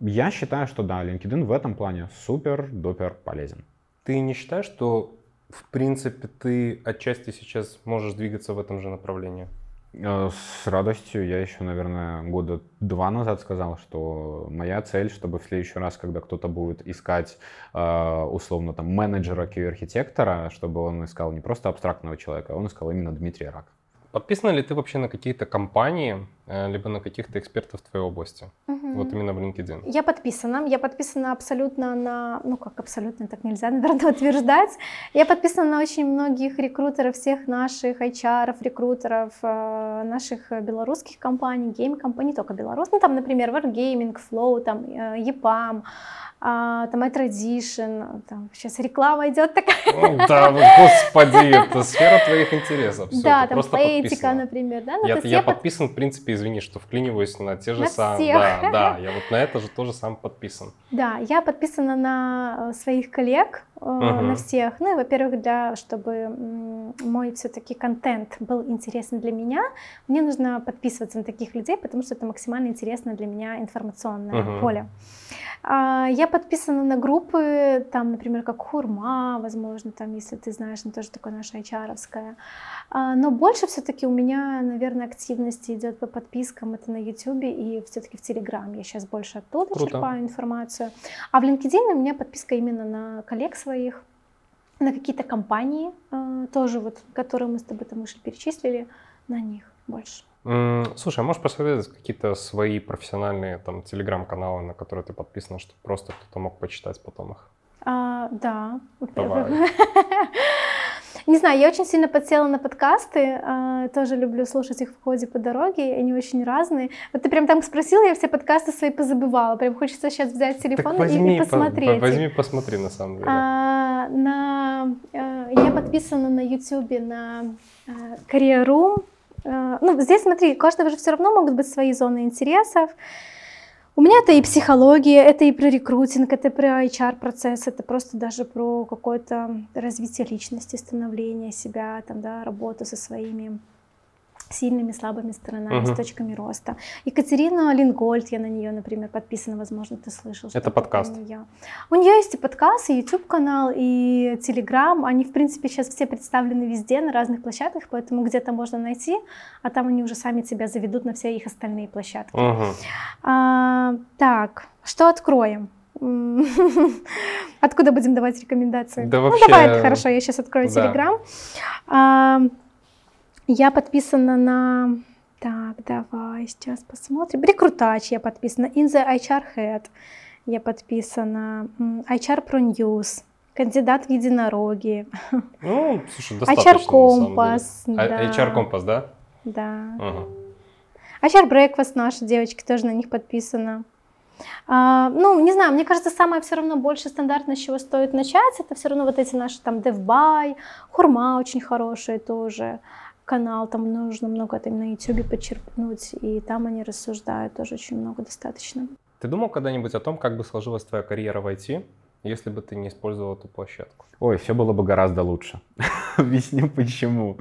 я считаю, что да, LinkedIn в этом плане супер-дупер полезен. Ты не считаешь, что в принципе ты отчасти сейчас можешь двигаться в этом же направлении? Э, с радостью. Я еще, наверное, года два назад сказал, что моя цель, чтобы в следующий раз, когда кто-то будет искать, э, условно, там, менеджера QA-архитектора, чтобы он искал не просто абстрактного человека, а он искал именно Дмитрия Рак. Подписаны ли ты вообще на какие-то компании, э, либо на каких-то экспертов в твоей области? Угу. Вот именно в LinkedIn. Я подписана. Я подписана абсолютно на... Ну, как абсолютно, так нельзя, наверное, утверждать. Я подписана на очень многих рекрутеров, всех наших HR, рекрутеров, э, наших белорусских компаний, гейм-компаний, не только белорусских. Ну, там, например, Wargaming, Flow, там, EPAM, а, там iTradition, там сейчас реклама идет такая. Ну, да, господи, это сфера твоих интересов. Все, да, там этика, например. Да? Ну, я я под... подписан, в принципе, извини, что вклиниваюсь на те же самые. Да, да, я вот на это же тоже сам подписан. Да, я подписана на э, своих коллег, угу. на всех. Ну и, во-первых, для, чтобы мой все-таки контент был интересен для меня, мне нужно подписываться на таких людей, потому что это максимально интересно для меня информационное угу. поле. А, я подписана на группы, там, например, как Хурма, возможно, там, если ты знаешь, она тоже такое наша HR-овская. А, но больше все-таки у меня, наверное, активности идет по подпискам, это на YouTube и все-таки в Telegram. Я сейчас больше оттуда Круто. черпаю информацию. А в LinkedIn у меня подписка именно на коллег своих, на какие-то компании, а, тоже вот, которые мы с тобой там уже перечислили, на них больше. Слушай, а можешь посоветовать какие-то свои профессиональные там телеграм-каналы, на которые ты подписана, чтобы просто кто-то мог почитать потом их? А, да. Давай. Не знаю, я очень сильно подсела на подкасты, а, тоже люблю слушать их в ходе по дороге, они очень разные. Вот ты прям там спросил, я все подкасты свои позабывала, прям хочется сейчас взять телефон возьми, и, посмотреть. По, возьми, посмотри на самом деле. А, на, а, я подписана на YouTube на а, Career Room, Э, ну, здесь, смотри, у каждого же все равно могут быть свои зоны интересов. У меня это и психология, это и про рекрутинг, это про HR-процесс, это просто даже про какое-то развитие личности, становление себя, там, да, работу со своими сильными, слабыми сторонами, uh-huh. с точками роста. Екатерина Лингольд, я на нее, например, подписана, возможно, ты слышал. Это подкаст. У нее. у нее есть и подкаст, и YouTube канал, и Telegram. Они, в принципе, сейчас все представлены везде, на разных площадках, поэтому где-то можно найти, а там они уже сами тебя заведут на все их остальные площадки. Uh-huh. А, так, что откроем? Откуда будем давать рекомендации? Да ну, вообще... давай, хорошо, я сейчас открою да. Telegram. А, я подписана на... Так, давай, сейчас посмотрим. Рекрутач я подписана. In the HR Head я подписана. HR Pro News. Кандидат в единороги. Ну, слушай, достаточно, HR Компас. Да. HR Компас, да? Да. Угу. HR Breakfast наши девочки тоже на них подписана. А, ну, не знаю, мне кажется, самое все равно больше стандартно, с чего стоит начать, это все равно вот эти наши там DevBuy, Хурма очень хорошие тоже канал, там нужно много там на YouTube подчеркнуть, и там они рассуждают тоже очень много достаточно. Ты думал когда-нибудь о том, как бы сложилась твоя карьера в IT, если бы ты не использовал эту площадку? Ой, все было бы гораздо лучше. Объясню почему.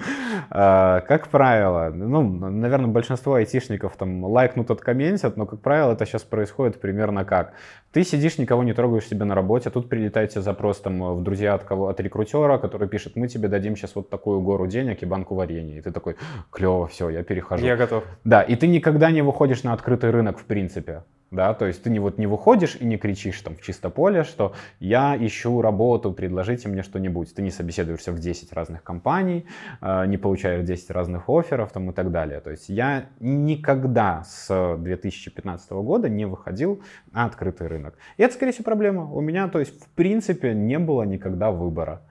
А, как правило, ну, наверное, большинство айтишников там лайкнут, откомментят, но, как правило, это сейчас происходит примерно как. Ты сидишь, никого не трогаешь себе на работе, тут прилетает тебе запрос там в друзья от, кого, от рекрутера, который пишет, мы тебе дадим сейчас вот такую гору денег и банку варенья. И ты такой, клево, все, я перехожу. Я готов. Да, и ты никогда не выходишь на открытый рынок в принципе да, то есть ты не, вот не выходишь и не кричишь там в чисто поле, что я ищу работу, предложите мне что-нибудь. Ты не собеседуешься в 10 разных компаний, э, не получаешь 10 разных офферов там и так далее. То есть я никогда с 2015 года не выходил на открытый рынок. И это, скорее всего, проблема. У меня, то есть, в принципе, не было никогда выбора.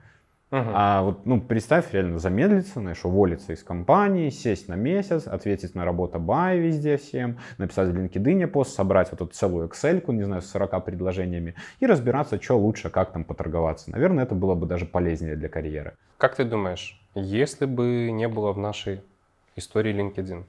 Uh-huh. А вот, ну, представь, реально замедлиться, знаешь, уволиться из компании, сесть на месяц, ответить на работу бай везде всем, написать в LinkedIn пост, собрать вот эту целую Excel, не знаю, с 40 предложениями и разбираться, что лучше, как там поторговаться. Наверное, это было бы даже полезнее для карьеры. Как ты думаешь, если бы не было в нашей истории LinkedIn,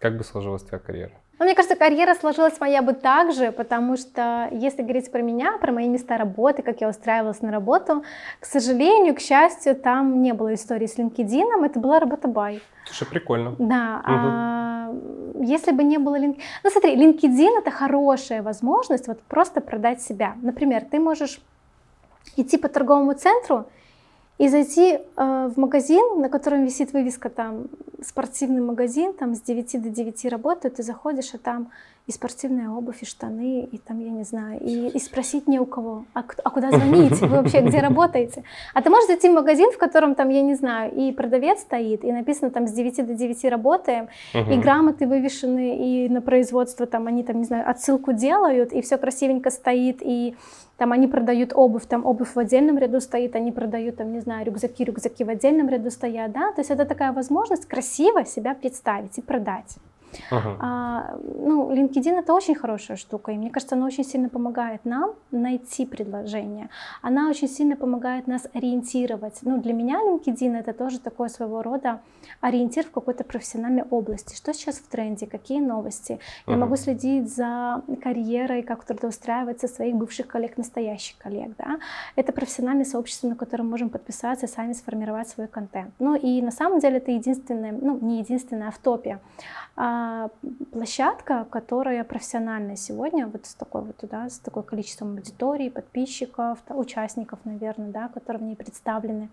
как бы сложилась твоя карьера? Ну, мне кажется, карьера сложилась моя бы так же, потому что если говорить про меня, про мои места работы, как я устраивалась на работу, к сожалению, к счастью, там не было истории с LinkedIn, это была работа бай. Слушай, прикольно. Да. Угу. А, если бы не было LinkedIn... Ну, смотри, LinkedIn — это хорошая возможность вот просто продать себя. Например, ты можешь идти по торговому центру и зайти э, в магазин, на котором висит вывеска там спортивный магазин, там с 9 до 9 работают, ты заходишь, а там и спортивная обувь, и штаны, и там, я не знаю, и, и спросить не у кого, а, а куда звонить, вы вообще где работаете? А ты можешь зайти в магазин, в котором там, я не знаю, и продавец стоит, и написано там с 9 до 9 работаем, угу. и грамоты вывешены, и на производство там они там, не знаю, отсылку делают, и все красивенько стоит, и там они продают обувь, там обувь в отдельном ряду стоит, они продают, там, не знаю, рюкзаки, рюкзаки в отдельном ряду стоят, да, то есть это такая возможность красиво себя представить и продать. Uh-huh. А, ну, LinkedIn это очень хорошая штука, и мне кажется, она очень сильно помогает нам найти предложение. Она очень сильно помогает нас ориентировать. Ну, для меня LinkedIn это тоже такой своего рода ориентир в какой-то профессиональной области. Что сейчас в тренде, какие новости. Я могу следить за карьерой, как трудоустраиваться своих бывших коллег, настоящих коллег. Да? Это профессиональное сообщество, на котором можем подписаться, сами сформировать свой контент. Ну и на самом деле это единственное, ну не единственное, а в топе а, площадка, которая профессиональная сегодня, вот с такой вот, да, с такой количеством аудитории, подписчиков, участников, наверное, да, которые в ней представлены.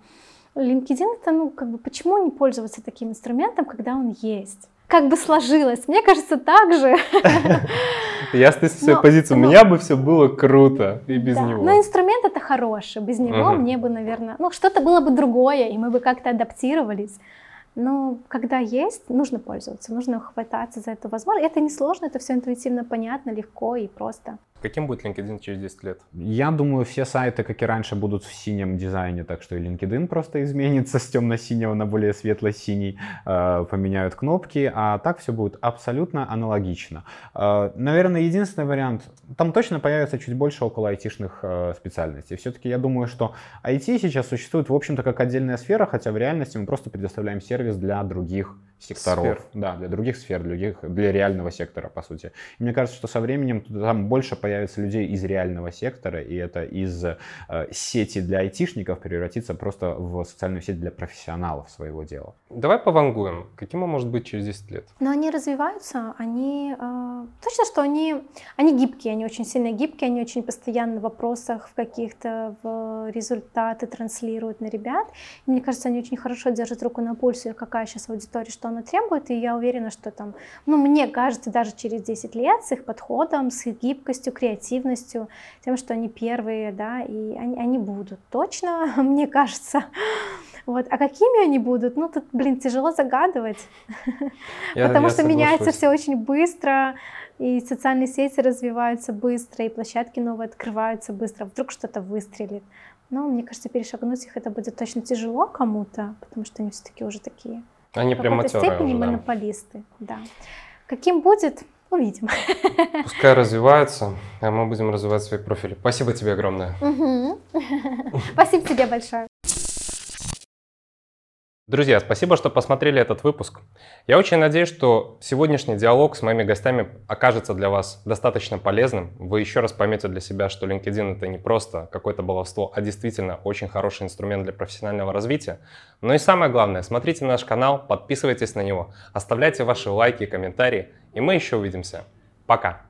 LinkedIn это, ну, как бы, почему не пользоваться таким инструментом, когда он есть? Как бы сложилось, мне кажется, так же. Я стою с своей позиции, у меня бы все было круто и без него. Но инструмент это хороший, без него мне бы, наверное, ну, что-то было бы другое, и мы бы как-то адаптировались. Но когда есть, нужно пользоваться, нужно хвататься за эту возможность. Это не сложно, это все интуитивно понятно, легко и просто. Каким будет LinkedIn через 10 лет? Я думаю, все сайты, как и раньше, будут в синем дизайне, так что и LinkedIn просто изменится с темно-синего на более светло-синий, э, поменяют кнопки, а так все будет абсолютно аналогично. Э, наверное, единственный вариант, там точно появится чуть больше около айтишных э, специальностей. Все-таки я думаю, что IT сейчас существует, в общем-то, как отдельная сфера, хотя в реальности мы просто предоставляем сервис для других секторов. Сфер. Да, для других сфер, для, других, для реального сектора, по сути. И мне кажется, что со временем там больше появится людей из реального сектора, и это из э, сети для айтишников превратится просто в социальную сеть для профессионалов своего дела. Давай повангуем. Каким он может быть через 10 лет? Но они развиваются, они... Э, точно, что они, они гибкие, они очень сильно гибкие, они очень постоянно в вопросах, в каких-то в результаты транслируют на ребят. И мне кажется, они очень хорошо держат руку на пульсе, какая сейчас аудитория, что она требует, и я уверена, что там, ну, мне кажется, даже через 10 лет с их подходом, с их гибкостью, креативностью, тем, что они первые, да, и они, они будут, точно, мне кажется. Вот. А какими они будут? Ну, тут, блин, тяжело загадывать, я, потому я что меняется все очень быстро, и социальные сети развиваются быстро, и площадки новые открываются быстро, вдруг что-то выстрелит. Но мне кажется, перешагнуть их это будет точно тяжело кому-то, потому что они все-таки уже такие они прям матерые степени уже, монополисты, да. Каким будет, увидим. Пускай развиваются, а мы будем развивать свои профили. Спасибо тебе огромное. Спасибо тебе большое. Друзья, спасибо, что посмотрели этот выпуск. Я очень надеюсь, что сегодняшний диалог с моими гостями окажется для вас достаточно полезным. Вы еще раз поймете для себя, что LinkedIn это не просто какое-то баловство, а действительно очень хороший инструмент для профессионального развития. Но и самое главное, смотрите наш канал, подписывайтесь на него, оставляйте ваши лайки и комментарии, и мы еще увидимся. Пока!